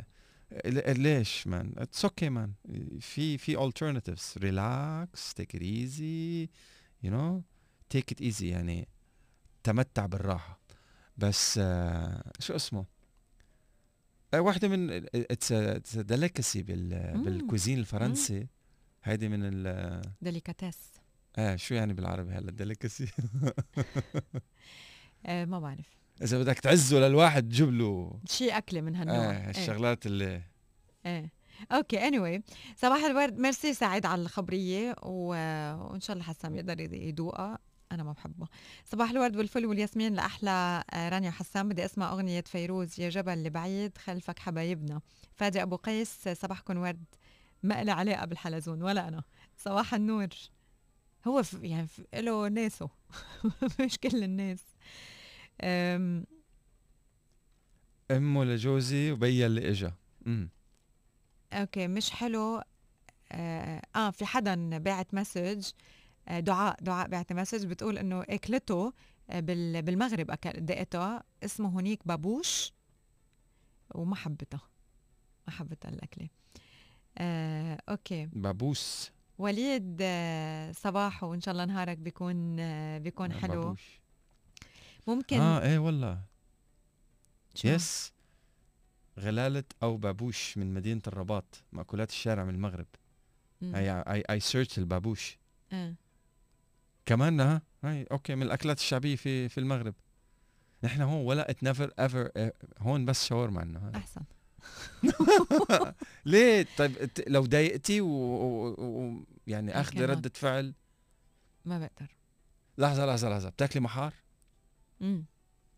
ل- ليش man؟ it's okay man. في في alternatives. relax take it easy you know take it easy يعني تمتع بالراحة. بس آه شو اسمه؟ آه، واحدة من it's delicacy. بال cuisine الفرنسي. هيدي من ال délicatesse. آه شو يعني بالعربي هلا delicacy؟ آه ما بعرف. إذا بدك تعزه للواحد جيب له. شيء أكلة من هالنوع. آه الشغلات اللي. إيه. okay any anyway. صباح الورد. ميرسي سعيد على الخبرية و... وإن شاء الله حسام يقدر يد- يدوقها. أنا ما بحبه. صباح الورد والفل والياسمين لأحلى آه، رانيا حسام. بدي أسمع أغنية فيروز يا جبل اللي بعيد خلفك حبايبنا فادي أبو قيس صباحكم ورد. ما لي علاقة بالحلزون ولا أنا. صباح النور. هو. يعني. له ناسه. مش كل الناس. أم... أمه لجوزي وبيا اللي إجا. okay مش حلو. آه, آه في حدا باعت message. آه دعاء دعاء باعت message بتقول إنه أكلته آه بال بالمغرب اكل دقتها اسمه هونيك بابوش. وما حبتها ما حبتها الأكلة. آه okay. بابوش. وليد آه صباح وإن شاء الله نهارك بيكون آه بيكون حلو. بابوش. ممكن آه إيه والله. شو؟ yes. غلالة أو بابوش من مدينة الرباط مأكولات الشارع من المغرب. هي اي اي search البابوش. آه. كمان ها هاي okay من الأكلات الشعبية في في المغرب نحن هون ولا ات نيفر ايفر هون بس شاورما عنا هاي. أحسن ليه طيب لو ضايقتي و, و... و... يعني أخذي كمان. ردة فعل ما بقدر لحظة لحظة لحظة بتاكلي محار؟ مم.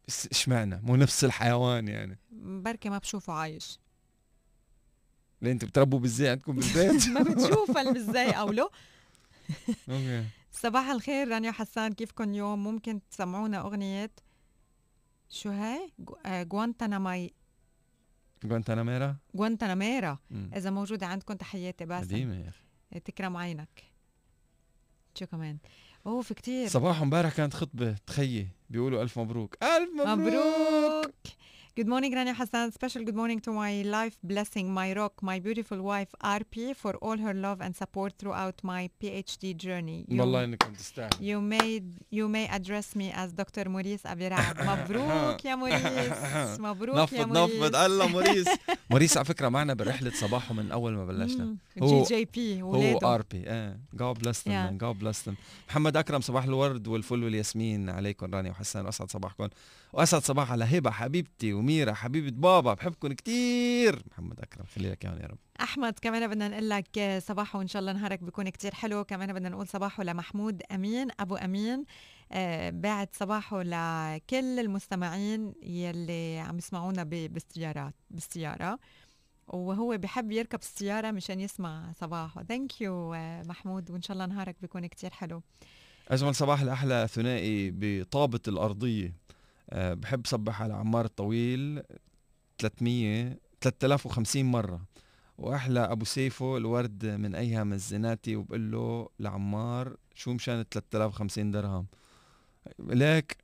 بس إشمعنى؟ مو نفس الحيوان يعني بركي ما بشوفه عايش ليه أنتوا بتربوا بالزي عندكم بالبيت؟ ما بتشوفها اللي بالزي أو له أوكي صباح الخير رانيا حسان. كيفكم اليوم؟ ممكن تسمعونا أغنية شو هاي؟ جوانتاناماي جوانتاناميرا جوانتاناميرا مم. إذا موجودة عندكم تحياتي باسم. قديمة يا أخي. تكرم عينك. شو كمان؟ أوه في كتير. صباح امبارح كانت خطبة. تخيي بيقولوا ألف مبروك. ألف مبروك, مبروك! Good morning رانيا حسان special good morning to my life blessing my rock my beautiful wife RP for all her love and support throughout my PhD journey. You- والله انكم تستاهلوا You made you may address me as Dr. موريس أبي رعد مبروك يا موريس مبروك نفض يا موريس نفض الله موريس موريس على فكرة معنا برحلة صباحه من أول ما بلشنا. هو- جي جي بي هو ار بي إيه جاد بلس Yeah. ذم جاد بلس ذم محمد أكرم صباح الورد والفل والياسمين. عليكم رانيا وحسان. واسعد صباحكم. وأسعد صباح على هبة حبيبتي وميرا حبيبة بابا. بحبكم كتير. محمد أكرم خلي لك يا رب. أحمد كمان بدنا نقول لك آه، صباحو وإن شاء الله نهارك بيكون كتير حلو. كمان بدنا نقول صباحو لمحمود أمين أبو أمين. آه، باعت صباحو لكل المستمعين يلي عم يسمعونا بالسيارات بالسياره وهو بحب يركب السيارة مشان يسمع صباحو thank you محمود. وإن شاء الله نهارك بيكون كتير حلو. أجمل صباح الأحلى ثنائي بطابة الأرضية. بحب صبح على عمار الطويل 300 3050 مرة. وأحلى أبو سيفو الورد من أيام الزناتي وبقول له لعمار شو مشان 3050 درهم؟ ليك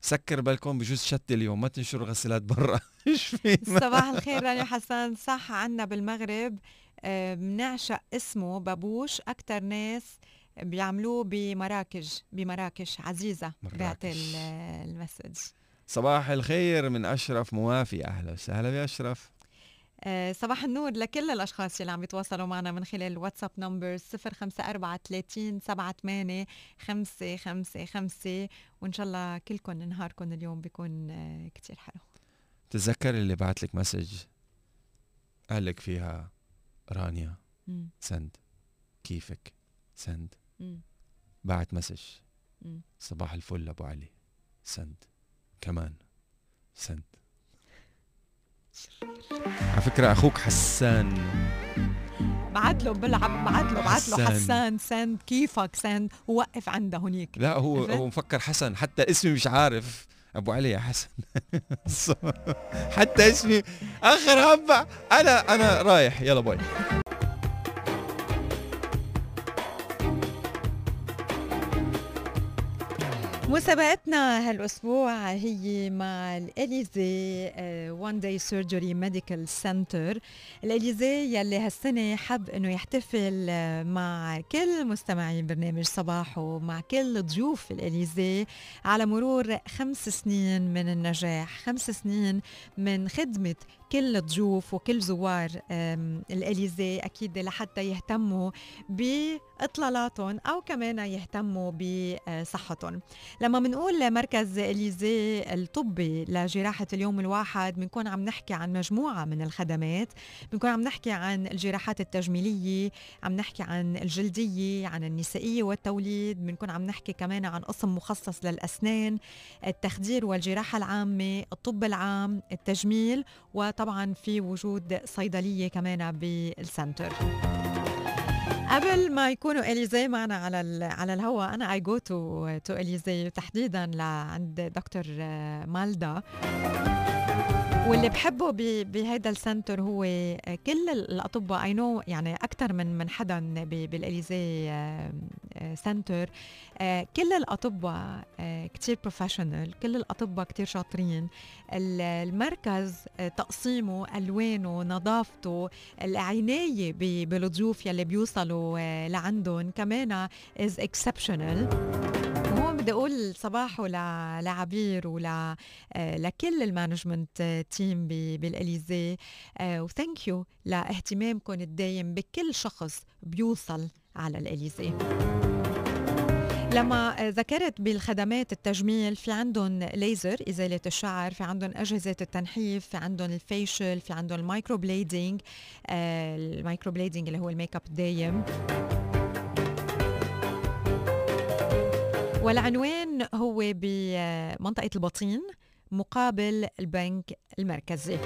سكر بالكون بجوز شت اليوم ما تنشر غسالات برا. إيش في؟ صباح الخير رانيا حسن صح عنا بالمغرب. آه، بنعشق اسمه بابوش. أكثر ناس بيعملوه بمراكش بمراكش عزيزة بعت ال message. صباح الخير من أشرف موافي. أهلا وسهلا باشرف آه، صباح النور لكل الأشخاص اللي عم يتواصلوا معنا من خلال الواتساب number 054 30 78 555 وإن شاء الله كلكم نهاركم اليوم بيكون آه، كتير حلو. تتذكر اللي بعت لك message؟ قال لك فيها رانيا مم. سند. كيفك؟ سند. مم. بعت message. مم. صباح الفل أبو علي. سند. كمان سند على فكرة أخوك حسان. بعت له بلعب بعت له بعت له حسان. سند كيفك سند ووقف عنده هنيك. لا هو؟ هو مفكر حسن. حتى اسمي مش عارف. أبو علي يا حسن. حتى اسمي. آخر هبة. أنا أنا رايح. يلا باي. مسابقتنا هالأسبوع هي مع الإليزي One Day Surgery Medical Center الإليزي يلي هالسنة حب إنه يحتفل آه، مع كل مستمعين برنامج صباحو مع كل ضيوف الإليزي على مرور خمس سنين من النجاح خمس سنين من خدمة كل ضيوف وكل زوار الإليزي أكيد لحتى يهتموا بإطلالاتهم أو كمان يهتموا بصحتهم. لما بنقول مركز إليزي الطبي لجراحة اليوم الواحد بنكون عم نحكي عن مجموعة من الخدمات. بنكون عم نحكي عن الجراحات التجميلية عم نحكي عن الجلدية عن النسائية والتوليد. بنكون عم نحكي كمان عن قسم مخصص للأسنان التخدير والجراحة العامة الطب العام التجميل وطبعا في وجود صيدلية كمان بالسنتر. قبل ما يكونوا إليزي معنا على على الهواء أنا I go to to إليزي تحديدا لعند دكتور آه، مالدا. واللي بحبه ب- بهيدا ال center هو كل الأطباء. I know يعني أكثر من من حدا بالإليزي آه، آه، center. آه، كل الأطباء كثير professional كل الأطباء كثير شاطرين. ال- المركز آه، تقسيمه ألوانه نظافته العناية بالضيوف يلي بيوصلوا آه، لعندهم كمان از exceptional بدي أقول صباحو ل- لعبير ول آه، لكل ال management team بالإليزي. و thank you لاهتمامكم الدايم بكل شخص بيوصل على الإليزي. لما آه، ذكرت بالخدمات التجميل في عندهم ليزر إزالة الشعر في عندهم أجهزة التنحيف في عندهم ال facial في عندهم ال microblading آه، ال microblading اللي هو ال make up الدايم. والعنوان هو بمنطقة البطين مقابل البنك المركزي.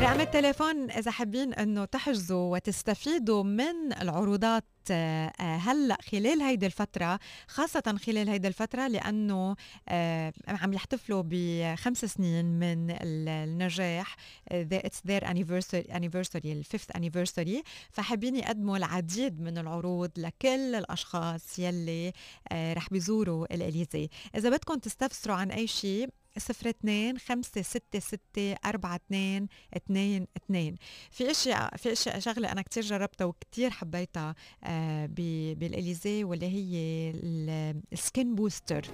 رقم التليفون إذا حابين أنه تحجزوا وتستفيدوا من العروضات آه، آه، هلأ خلال هيدي الفترة خاصة خلال هيدي الفترة لأنه آه، عم يحتفلوا بخمس سنين من ال- النجاح آه، the- it's their anniversary anniversary ال fifth anniversary. فحابين يقدموا العديد من العروض لكل الأشخاص يلي آه، رح بيزوروا الإليزي. إذا بدكم تستفسروا عن أي شيء صفر اثنين خمسة ستة ستة أربعة اثنين اثنين اثنين في اشياء في إشياء شغلة أنا كتير جربتها وكتير حبيتها آه ب- بالإليزي واللي هي ال- ال skin booster.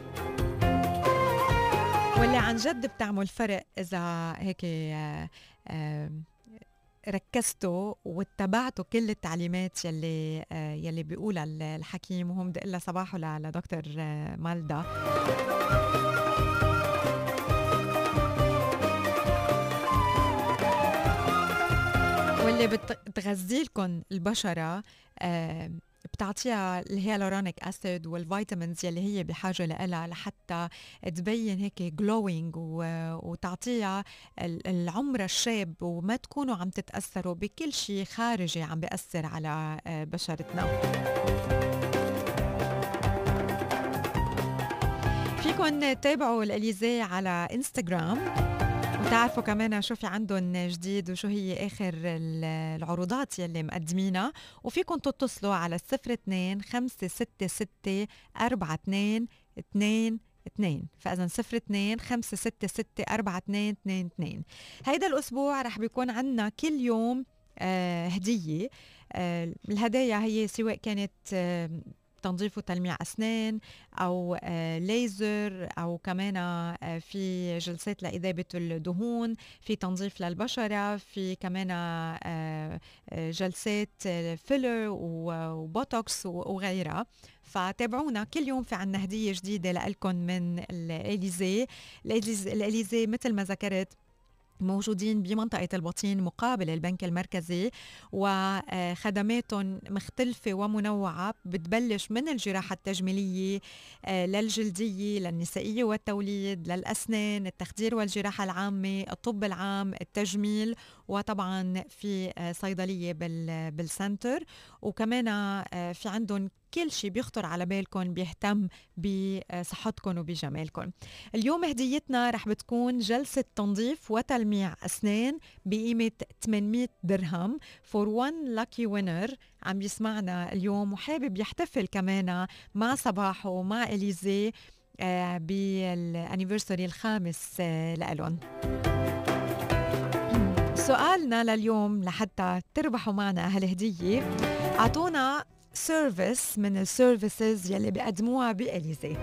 واللي عن جد بتعمل فرق إذا هيك آه آه ركزتوا واتبعتوا كل التعليمات يلي يلي بيقولها ال- الحكيم وهم بدي أقول لها صباحو لدكتور مالدا. واللي بت- بتغذي لكم البشرة بتعطيها ال hyaluronic acid وال vitamins يلي هي بحاجة لها لحتى تبين هيك جلوينج وتعطيها ال- العمر الشاب وما تكونوا عم تتأثروا بكل شيء خارجي عم بيأثر على آه، بشرتنا. فيكن تتابعوا الإليزي على انستغرام تعرفوا كمان شو في عندهم جديد وشو هي آخر العروضات يلي مقدمينها. وفيكم تتصلوا على الصفر اثنين خمسة ستة ستة أربعة اثنين اثنين اثنين. فإذا صفر اثنين خمسة ستة ستة أربعة اثنين اثنين اثنين. هيدا الأسبوع رح بيكون عنا كل يوم آه هدية. آه الهدايا هي سواء كانت آه تنظيف وتلميع أسنان أو آه، ليزر أو كمان آه، في جلسات لإذابة الدهون في تنظيف للبشرة في كمان آه، جلسات filler وبوتوكس وغيرها. فتابعونا كل يوم في عنا هدية جديدة لكم من الإليزي الإليزي مثل ما ذكرت موجودين بمنطقة البطين مقابل البنك المركزي وخدماتهم مختلفة ومنوعة بتبلش من الجراحة التجميلية آه، للجلدية للنسائية والتوليد للأسنان التخدير والجراحة العامة الطب العام التجميل وطبعا في آه، صيدلية بالسنتر وكمان آه، في عندهم كل شيء بيخطر على بالكم بيهتم بصحتكم وبجمالكم. اليوم هديتنا رح بتكون جلسة تنظيف وتلميع أسنان بقيمة 800 درهم for one lucky winner. عم يسمعنا اليوم وحابب يحتفل كمان مع صباح ومع إليزي آه بالانيفرساري الخامس لألون سؤالنا لليوم لحتى تربحوا معنا هالهدية أعطونا service من ال services يلي بيقدموها بإليزي.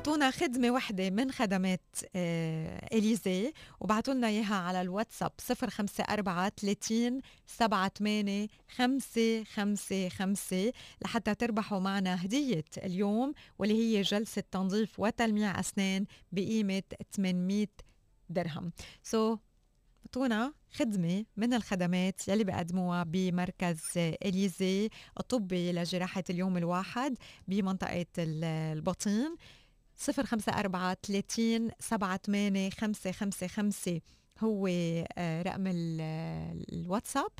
اعطونا خدمة وحدة من خدمات آه، إليزي وبعتوا لنا إياها على الواتساب 054 30 78 5 5 5 لحتى تربحوا معنا هدية اليوم واللي هي جلسة تنظيف وتلميع أسنان بقيمة 800 درهم. سو so, اعطونا خدمة من الخدمات يلي بقدموها بمركز إليزي الطبي لجراحة اليوم الواحد بمنطقة البطين. صفر خمسة أربعة ثلاثين سبعة ثمانية خمسة خمسة خمسة. هو آه، رقم الواتساب.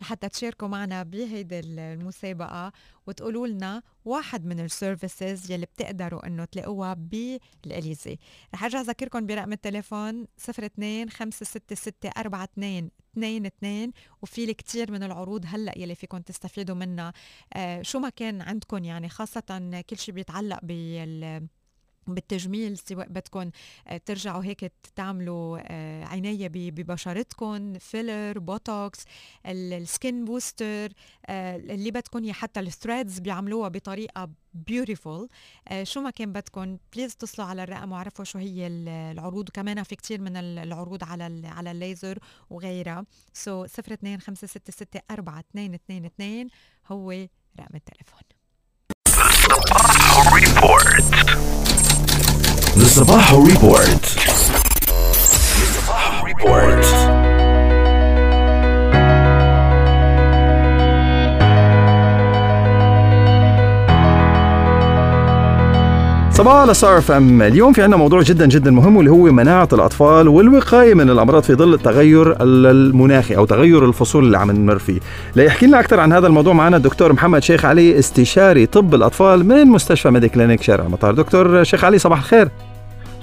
لحتى تشاركوا معنا بهيدي المسابقة وتقولوا لنا واحد من ال services يلي بتقدروا إنه تلاقوها بالإليزي. رح أرجع أذكركم برقم التليفون 02 566 42 22 وفي كتير من العروض هلأ يلي فيكم تستفيدوا منها. آه شو ما كان عندكم يعني خاصة كل شيء بيتعلق بال بالتجميل سواء بدكم آه، ترجعوا هيك تعملوا آه، عناية ببشرتكم filler بوتوكس ال skin booster آه، اللي بدكم حتى ال threads بيعملوها بطريقة beautiful شو ما كان بدكم please اتصلوا على الرقم وعرفوا شو هي العروض. وكمان في كتير من العروض على على الليزر وغيرها. so so 02 هو رقم التليفون. The Sabaho Report. The Sabaho Report. صباحو على أف إم اليوم في عندنا موضوع جدا جدا مهم واللي هو مناعة الأطفال والوقاية من الأمراض في ظل التغير المناخي أو تغير الفصول اللي عم نمر فيه. ليحكي لنا أكثر عن هذا الموضوع معنا الدكتور محمد شيخ علي استشاري طب الأطفال من مستشفى ميدي كلينيك شارع المطار دكتور شيخ علي صباح الخير.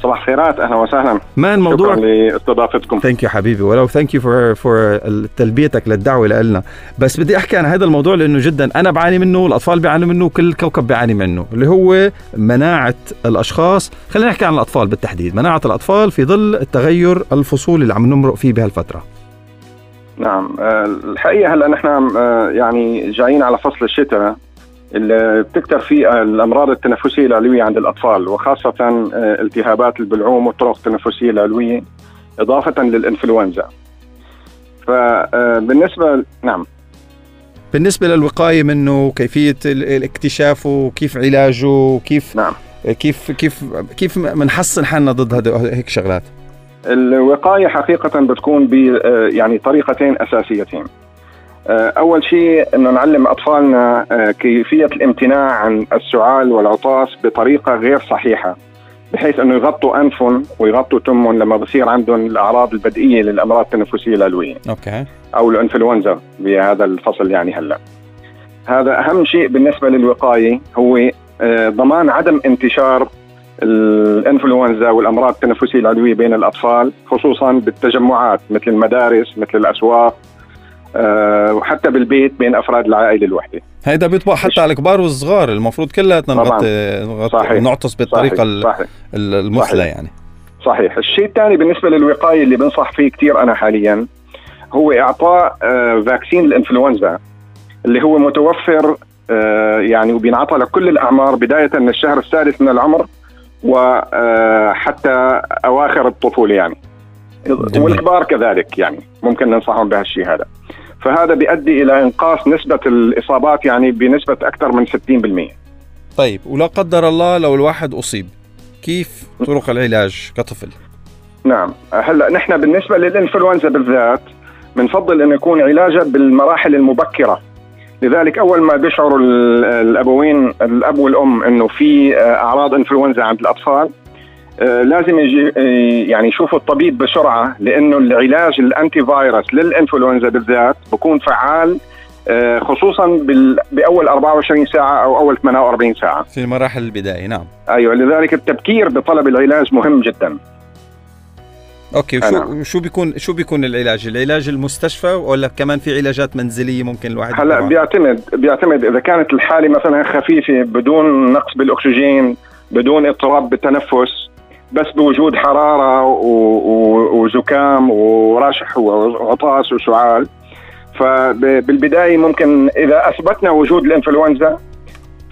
صباح الخيرات أهلا وسهلا. ما الموضوع شكرا لاستضافتكم. thank you حبيبي ولو thank you for for تلبيتك للدعوة لنا بس بدي أحكي عن هذا الموضوع لأنه جدا أنا بعاني منه والأطفال بيعانوا منه وكل الكوكب بيعاني منه اللي هو مناعة الأشخاص. خلينا نحكي عن الأطفال بالتحديد. مناعة الأطفال في ظل التغير الفصولي اللي عم نمرق فيه بهالفترة. نعم آه، الحقيقة هلأ نحن آه، يعني جايين على فصل الشتاء. بتكثر فيه الأمراض التنفسية العلوية عند الأطفال وخاصة آه، التهابات البلعوم والطرق التنفسية العلوية إضافة للإنفلونزا. فبالنسبه نعم. بالنسبة للوقاية منه كيفية الاكتشافه وكيف علاجه وكيف نعم. كيف كيف كيف بنحصن حالنا ضد هيك شغلات؟ الوقاية حقيقة بتكون ب آه، يعني طريقتين أساسيتين. آه، أول شيء إنه نعلم أطفالنا آه، كيفية الامتناع عن السعال والعطاس بطريقة غير صحيحة بحيث إنه يغطوا أنفهم ويغطوا تمهم لما بصير عندهم الأعراض البدئية للأمراض التنفسية العلويه أوكي. أو الإنفلونزا بهذا الفصل يعني هلا. هذا أهم شيء بالنسبة للوقاية هو آه، ضمان عدم انتشار الإنفلونزا والأمراض التنفسية العدويه بين الأطفال خصوصا بالتجمعات مثل المدارس مثل الأسواق آه، وحتى بالبيت بين أفراد العائلة الوحدة. هيدا بيطبق حتى على الكبار والصغار المفروض كلياتنا نغطي نغطي نعطس بالطريقة صحيح. صحيح. المثلى يعني. صحيح. الشيء الثاني بالنسبة للوقاية اللي بنصح فيه كثير أنا حاليا هو إعطاء آه، فاكسين الانفلونزا اللي هو متوفر آه، يعني وبينعطى لكل الأعمار بداية من الشهر السادس من العمر وحتى أواخر الطفولة يعني. جميل. والكبار كذلك يعني ممكن ننصحهم بهالشيء هذا. فهذا بيؤدي إلى إنقاص نسبة الإصابات يعني بنسبة أكثر من 60% طيب ولا قدر الله لو الواحد أصيب كيف طرق العلاج كطفل؟ نعم. هلأ نحن بالنسبة للإنفلونزا بالذات بنفضل انه يكون علاجها بالمراحل المبكرة. لذلك أول ما بيشعر الأبوين الأب والأم إنه في أعراض إنفلونزا عند الأطفال آه، لازم يجي آه، يعني يشوفوا الطبيب بسرعة لأنه العلاج الانتي فيروس للإنفلونزا بالذات بكون فعال آه، خصوصا بأول 24 ساعة أو أول 48 ساعة في مراحل البدايه نعم أيوه لذلك التبكير بطلب العلاج مهم جدا أوكي وشو أنا. شو بيكون شو بيكون العلاج؟ العلاج المستشفى ولا كمان في علاجات منزلية ممكن الواحد هلا بيعتمد بيعتمد إذا كانت الحالة مثلا خفيفة بدون نقص بالأكسجين بدون اضطراب بالتنفس بس بوجود حرارة وزكام ورشح وعطاس وسعال. فبالبداية ممكن إذا أثبتنا وجود الإنفلونزا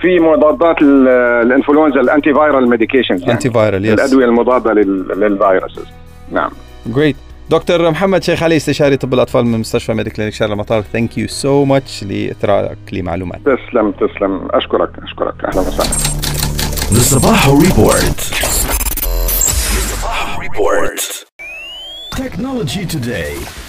في مضادات الإنفلونزا ال antiviral medications antiviral yes الأدوية المضادة لل viruses. نعم. great دكتور محمد شيخ علي استشاري طب الأطفال من مستشفى ميدي كلينيك شارع المطار thank you so much لاثراءك لمعلومات تسلم تسلم. أشكرك أشكرك. أهلا وسهلا. The Sabaho Report. The Sabaho Report. Technology today.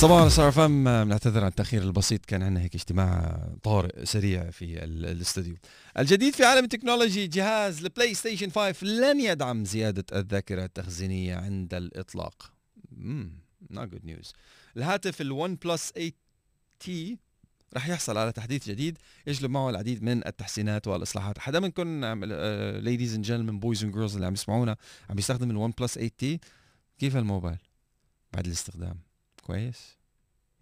صباح صار فم بنعتذر عن التأخير البسيط كان عندنا هيك اجتماع طارئ سريع في الاستوديو. الجديد في عالم التكنولوجي جهاز البلاي ستيشن 5 لن يدعم زيادة الذاكرة التخزينية عند الإطلاق. امم not good news. الهاتف الون بلس 8 تي رح يحصل على تحديث جديد يجلب معه العديد من التحسينات والإصلاحات. حدا منكم ladies and gentlemen boys and girls اللي عم يسمعونا عم يستخدم ال OnePlus 8T كيف الموبايل؟ بعد الاستخدام. كويس؟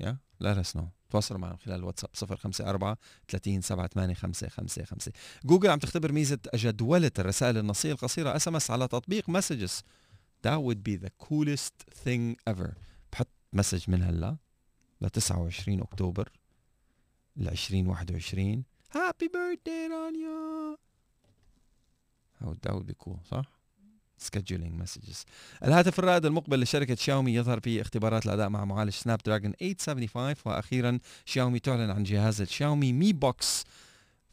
يلا let us know تواصلوا معنا خلال الواتساب 054 30 78 555 جوجل عم تختبر ميزة جدولة الرسائل النصية القصيرة SMS على تطبيق Messages That would be the coolest thing ever. بحط message من هلا ل 29 أكتوبر ل 2021 happy birthday رانيا. That would be cool صح؟ Scheduling messages. الهاتف الرائد المقبل لشركة شاومي يظهر في اختبارات الأداء مع معالج Snapdragon 875 وأخيرا شاومي تعلن عن جهاز الشاومي Mi Box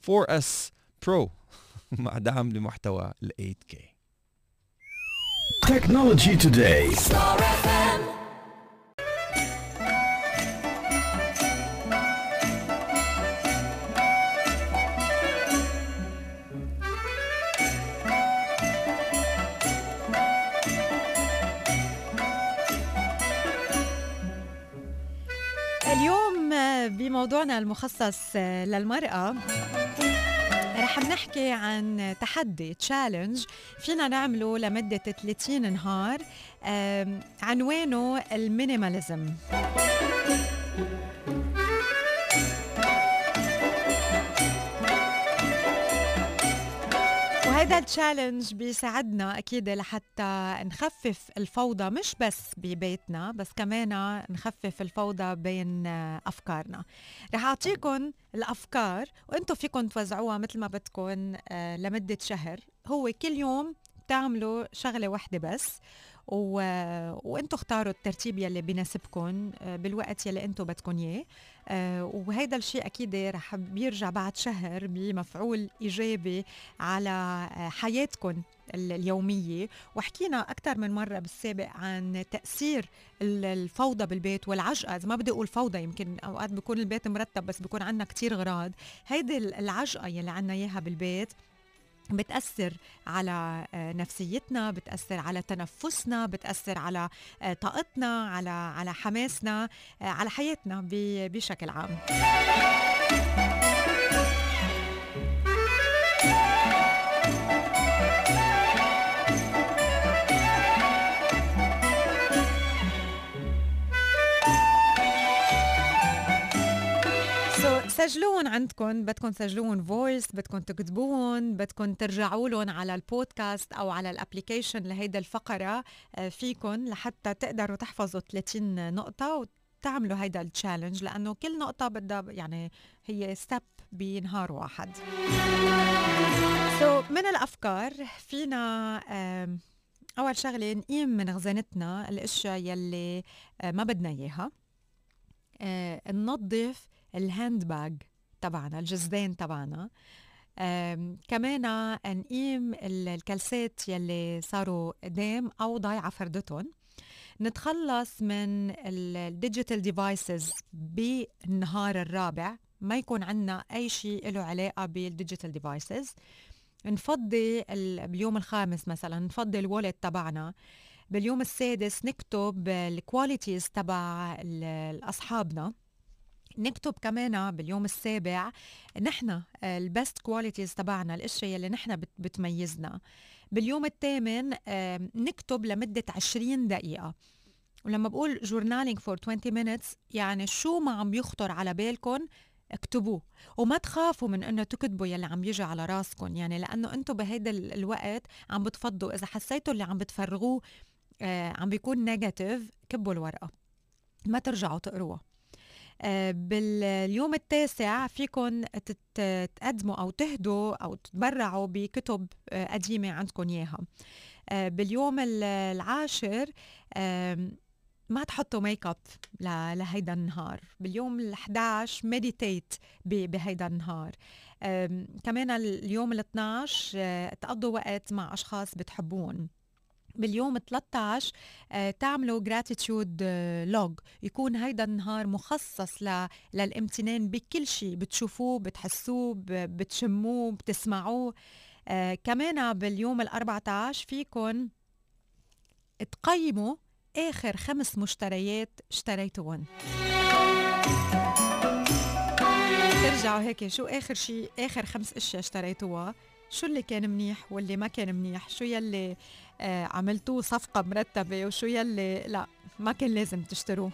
4S Pro مع دعم لمحتوى ال 8K Technology Today. بموضوعنا المخصص للمرأة. رح نحكي عن تحدي challenge فينا نعمله لمدة 30 نهار عنوانه ال minimalism. هذا ال challenge بيساعدنا أكيد لحتى نخفف الفوضى مش بس ببيتنا بس كمان نخفف الفوضى بين أفكارنا. رح اعطيكم الأفكار وأنتم فيكم توزعوها مثل ما بدكم آه، لمدة شهر. هو كل يوم بتعملوا شغلة واحدة بس. و... وأنتم اختاروا الترتيب يلي بيناسبكم آه، بالوقت يلي أنتم بدكم اياه. آه، وهيدا الشيء أكيد رح بيرجع بعد شهر بمفعول إيجابي على آه، حياتكم اليومية. وحكينا أكثر من مرة بالسابق عن تأثير الفوضى بالبيت والعجقة. إذا ما بدي أقول فوضى يمكن أوقات بيكون البيت مرتب بس بيكون عندنا كتير غراض. هيدي العجقة يلي عنا إياها بالبيت بتأثر على آه، نفسيتنا بتأثر على تنفسنا بتأثر على آه، طاقتنا على على حماسنا آه، على حياتنا بشكل عام. سجلوهم عندكم بدكم تسجلوهم voice بدكم تكتبوهم بدكم ترجعوا لهم على البودكاست أو على ال application لهيدا الفقرة. آه، فيكم لحتى تقدروا تحفظوا 30 نقطة تعملوا هيدا التشالنج لأنه كل نقطة بدها يعني هي step بنهار واحد. so so, من الأفكار فينا أول شغلة نقيم من خزانتنا الأشياء يلي آه، ما بدنا إياها. آه، ننظف ال hand bag تبعنا الجزدان تبعنا. كمان نقيم الكلسات يلي صاروا قدام أو ضايعة فردتهم. نتخلص من ال digital devices بالنهار الرابع. ما يكون عندنا أي شيء له علاقة بال digital devices نفضي باليوم الخامس مثلا نفضي ال wallet تبعنا. باليوم السادس نكتب ال qualities تبع أصحابنا. نكتب كمان باليوم السابع نحن ال best qualities تبعنا الإشياء اللي نحن بتميزنا. باليوم الثامن نكتب لمدة 20 دقيقة. ولما بقول journaling for 20 minutes يعني شو ما عم يخطر على بالكم اكتبوه. وما تخافوا من إنه تكتبوا يلي عم يجي على راسكم يعني لأنه أنتم بهيدا الوقت عم بتفضوا. إذا حسيتوا اللي عم بتفرغوه آه عم بيكون negative كبوا الورقة. ما ترجعوا تقروها. آه، باليوم التاسع فيكم تقدموا أو تهدوا أو تتبرعوا بكتب آه، قديمة عندكم إياها. آه، باليوم العاشر ما تحطوا ميك اب لهيدا النهار. باليوم ال11 meditate بهيدا النهار. كمان اليوم ال12 تقضوا وقت مع أشخاص بتحبون. باليوم 13 آه، تعملوا gratitude log يكون هيدا النهار مخصص. للامتنان بكل شيء بتشوفوه بتحسوه بتشموه بتسمعوه. آه كمان باليوم ال 14 فيكم تقيموا آخر خمس مشتريات اشتريتوهم ترجعوا هيك شو آخر شيء آخر خمس أشياء اشتريتوها؟ شو اللي كان منيح واللي ما كان منيح؟ شو يلي آه عملتوه صفقة مرتبة وشو يلي؟ لا ما كان لازم تشتروه.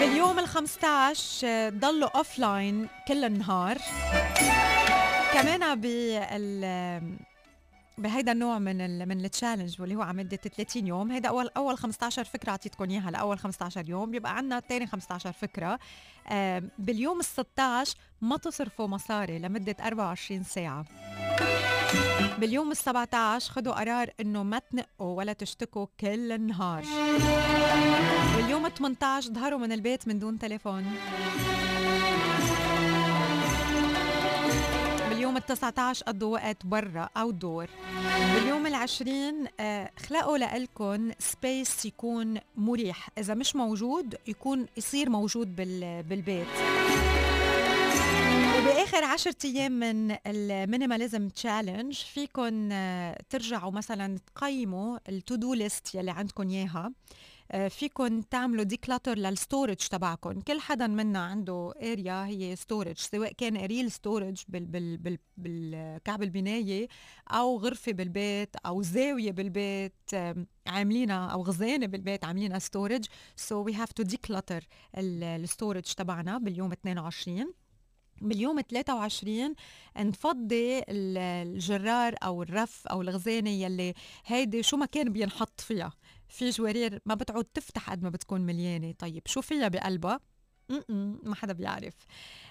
باليوم ال 15 آه، ضلوا offline كل النهار. كمان بال بهيدا النوع من ال من ال challenge واللي هو على مده 30 يوم. هيدا أول أول 15 فكرة اعطيتكم إياها لأول 15 يوم. بيبقى عندنا ثاني 15 فكرة. آه باليوم ال 16 ما تصرفوا مصاري لمدة 24 ساعة. باليوم ال 17 خذوا قرار إنه ما تنقوا ولا تشتكوا كل النهار. باليوم ال 18 ظهروا من البيت من دون تليفون. باليوم ال 19 قضوا وقت برا أو دور. باليوم العشرين آه، خلقوا لإلكم سبيس يكون مريح. إذا مش موجود يكون يصير موجود بالبيت. وباخر عشرة أيام من ال minimalism challenge فيكم ترجعوا مثلا تقيموا ال to do list يلي عندكم إياها. آه، فيكم تعملوا declutter لل storage تبعكم كل حدا منا عنده area هي storage سواء كان real storage بال بال بال بالكعب البناية أو غرفة بالبيت أو زاوية بالبيت عاملينها أو خزانة بالبيت عاملينها storage so we have to declutter ال storage تبعنا باليوم 22 باليوم 23 نفضي الجرار أو الرف أو الخزانة يلي هيدي شو ما كان بينحط فيها. في جوارير ما بتعود تفتح قد ما بتكون مليانة. طيب شو فيها بقلبها؟ ما حدا بيعرف.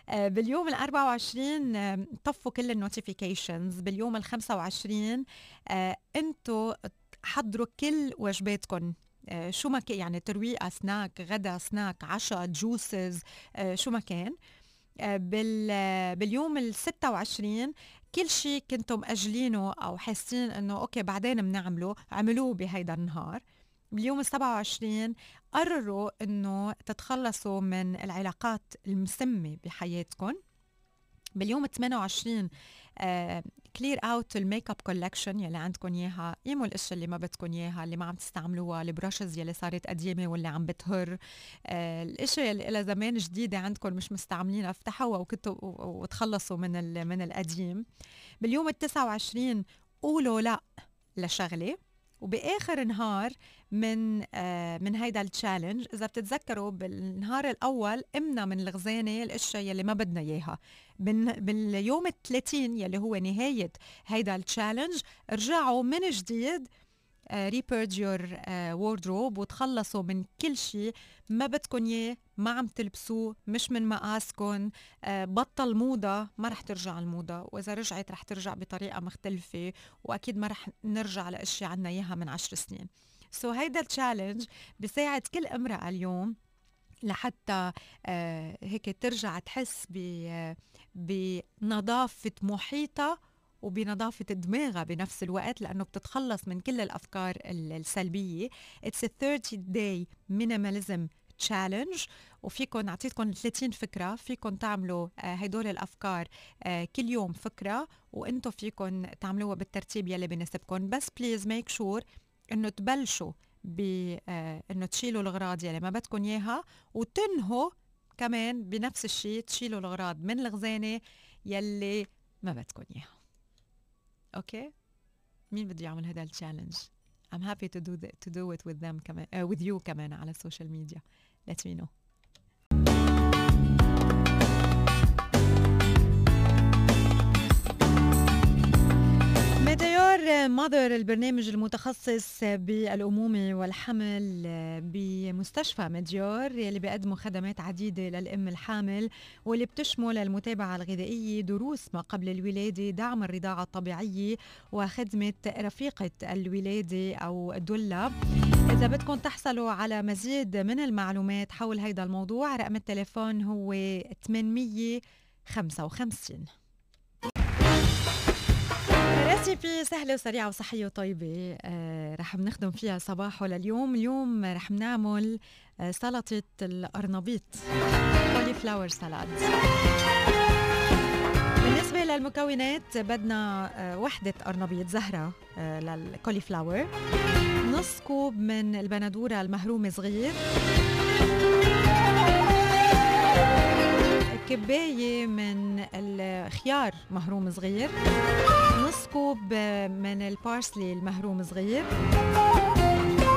آه، باليوم ال 24 آه، طفوا كل ال notifications باليوم ال 25 انتو حضروا كل وجباتكم آه، شو ما كان يعني ترويقة سناك غدا سناك عشاء juices آه، شو ما كان. آه، باليوم ال 26 كل شيء كنتم مأجلينه أو حاسين إنه okay بعدين بنعمله عملوه بهيدا النهار. باليوم ال 27 قرروا إنه تتخلصوا من العلاقات المسمة بحياتكم. باليوم 28 clear out ال make up collection يلي عندكم إياها قيموا الاشياء اللي ما بدكم إياها اللي ما عم تستعملوها ال brushes يلي صارت قديمة واللي عم بتهر. آه الاشياء يلي لها زمان جديدة عندكم مش مستعملينها افتحوها وكتوا وتخلصوا من من القديم. باليوم ال 29 قولوا لا لشغلة. وبآخر نهار من آه من هيدا ال challenge إذا بتتذكروا بالنهار الأول قمنا من الخزانه الاشياء يلي ما بدنا إياها. باليوم ال 30 يلي هو نهاية هيدا ال challenge رجعوا من جديد repurge your wardrobe وتخلصوا من كل شيء ما بدكم إياه ما عم تلبسوه مش من مقاسكم آه بطل موضة ما رح ترجع الموضة. وإذا رجعت رح ترجع بطريقة مختلفة وأكيد ما رح نرجع لأشياء عنا إياها من عشر سنين. so هيدا ال challenge بيساعد كل امرأة اليوم لحتى آه هيك ترجع تحس بنظافة محيطها وبنظافة دماغها بنفس الوقت لأنه بتتخلص من كل الأفكار السلبية. It's a 30 day minimalism challenge وفيكم اعطيتكم 30 فكرة. فيكم تعملوا آه، هدول الأفكار آه، كل يوم فكرة. وأنتم فيكم تعملوها بالترتيب يلي بناسبكم بس please make sure إنه تبلشوا ب آه، تشيلوا الاغراض يلي ما بدكم إياها. وتنهوا كمان بنفس الشيء تشيلوا الاغراض من الخزانة يلي ما بدكم إياها. okay مين بده يعمل هذا ال challenge I'm happy to do the, to do it with them كمان uh, with you كمان على ال social media let me know. ميديار ماذر البرنامج المتخصص بالأمومة والحمل بمستشفى مديار يلي بيقدموا خدمات عديدة للأم الحامل واللي بتشمل المتابعة الغذائية دروس ما قبل الولادة دعم الرضاعة الطبيعية وخدمة رفيقة الولادة أو الدولة. إذا بدكم تحصلوا على مزيد من المعلومات حول هذا الموضوع رقم التليفون هو 855 recipe سهلة وسريعة وصحية وطيبة. آه رح بنختم فيها صباحو لليوم. اليوم رح نعمل آه سلطة القرنبيط cauliflower salad بالنسبة للمكونات بدنا آه وحدة قرنبيط زهرة آه لل cauliflower نص كوب من البندورة المهرومة صغير. كباية من الخيار مهروم صغير. نص كوب من البارسلي المهروم صغير.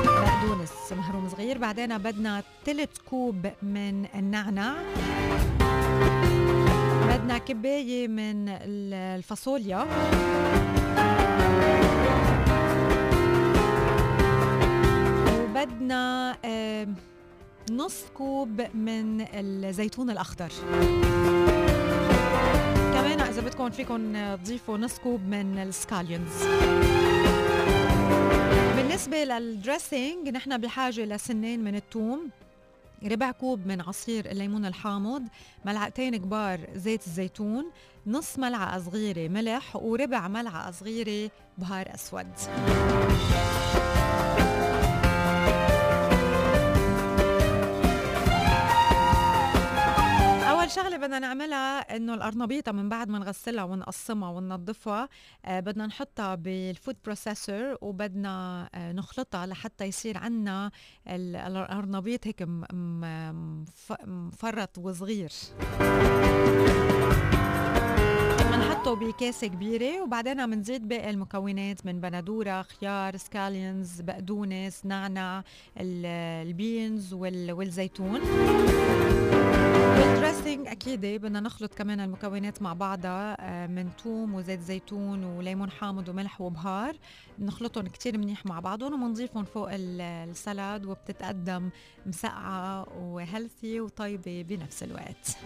بقدونس مهروم صغير. بعدين بدنا ثلث كوب من النعناع. بدنا كباية من الفاصوليا. وبدنا نص كوب من الزيتون الأخضر. كمان إذا بدكم فيكم تضيفوا نص كوب من ال scallions بالنسبة لل dressing نحن بحاجة لسنين من الثوم ربع كوب من عصير الليمون الحامض ملعقتين كبار زيت الزيتون نص ملعقة صغيرة ملح وربع ملعقة صغيرة بهار أسود. شغلة بدنا نعملها إنه القرنبيطه من بعد ما نغسلها ونقسمها وننظفها آه بدنا نحطها بال food processor وبدنا آه نخلطها لحتى يصير عنا القرنبيط هيك مفرط وصغير. بنحطه بكاسة كبيرة وبعدين بنزيد باقي المكونات من بندورة خيار scallions بقدونس نعنع ال beans والزيتون. وال dressing أكيد بدنا نخلط كمان المكونات مع بعضها آه، من ثوم وزيت زيتون وليمون حامض وملح وبهار. بنخلطهم كتير منيح مع بعضهم وبنضيفهم فوق ال salad وبتتقدم مسقعة و healthy وطيبة بنفس الوقت.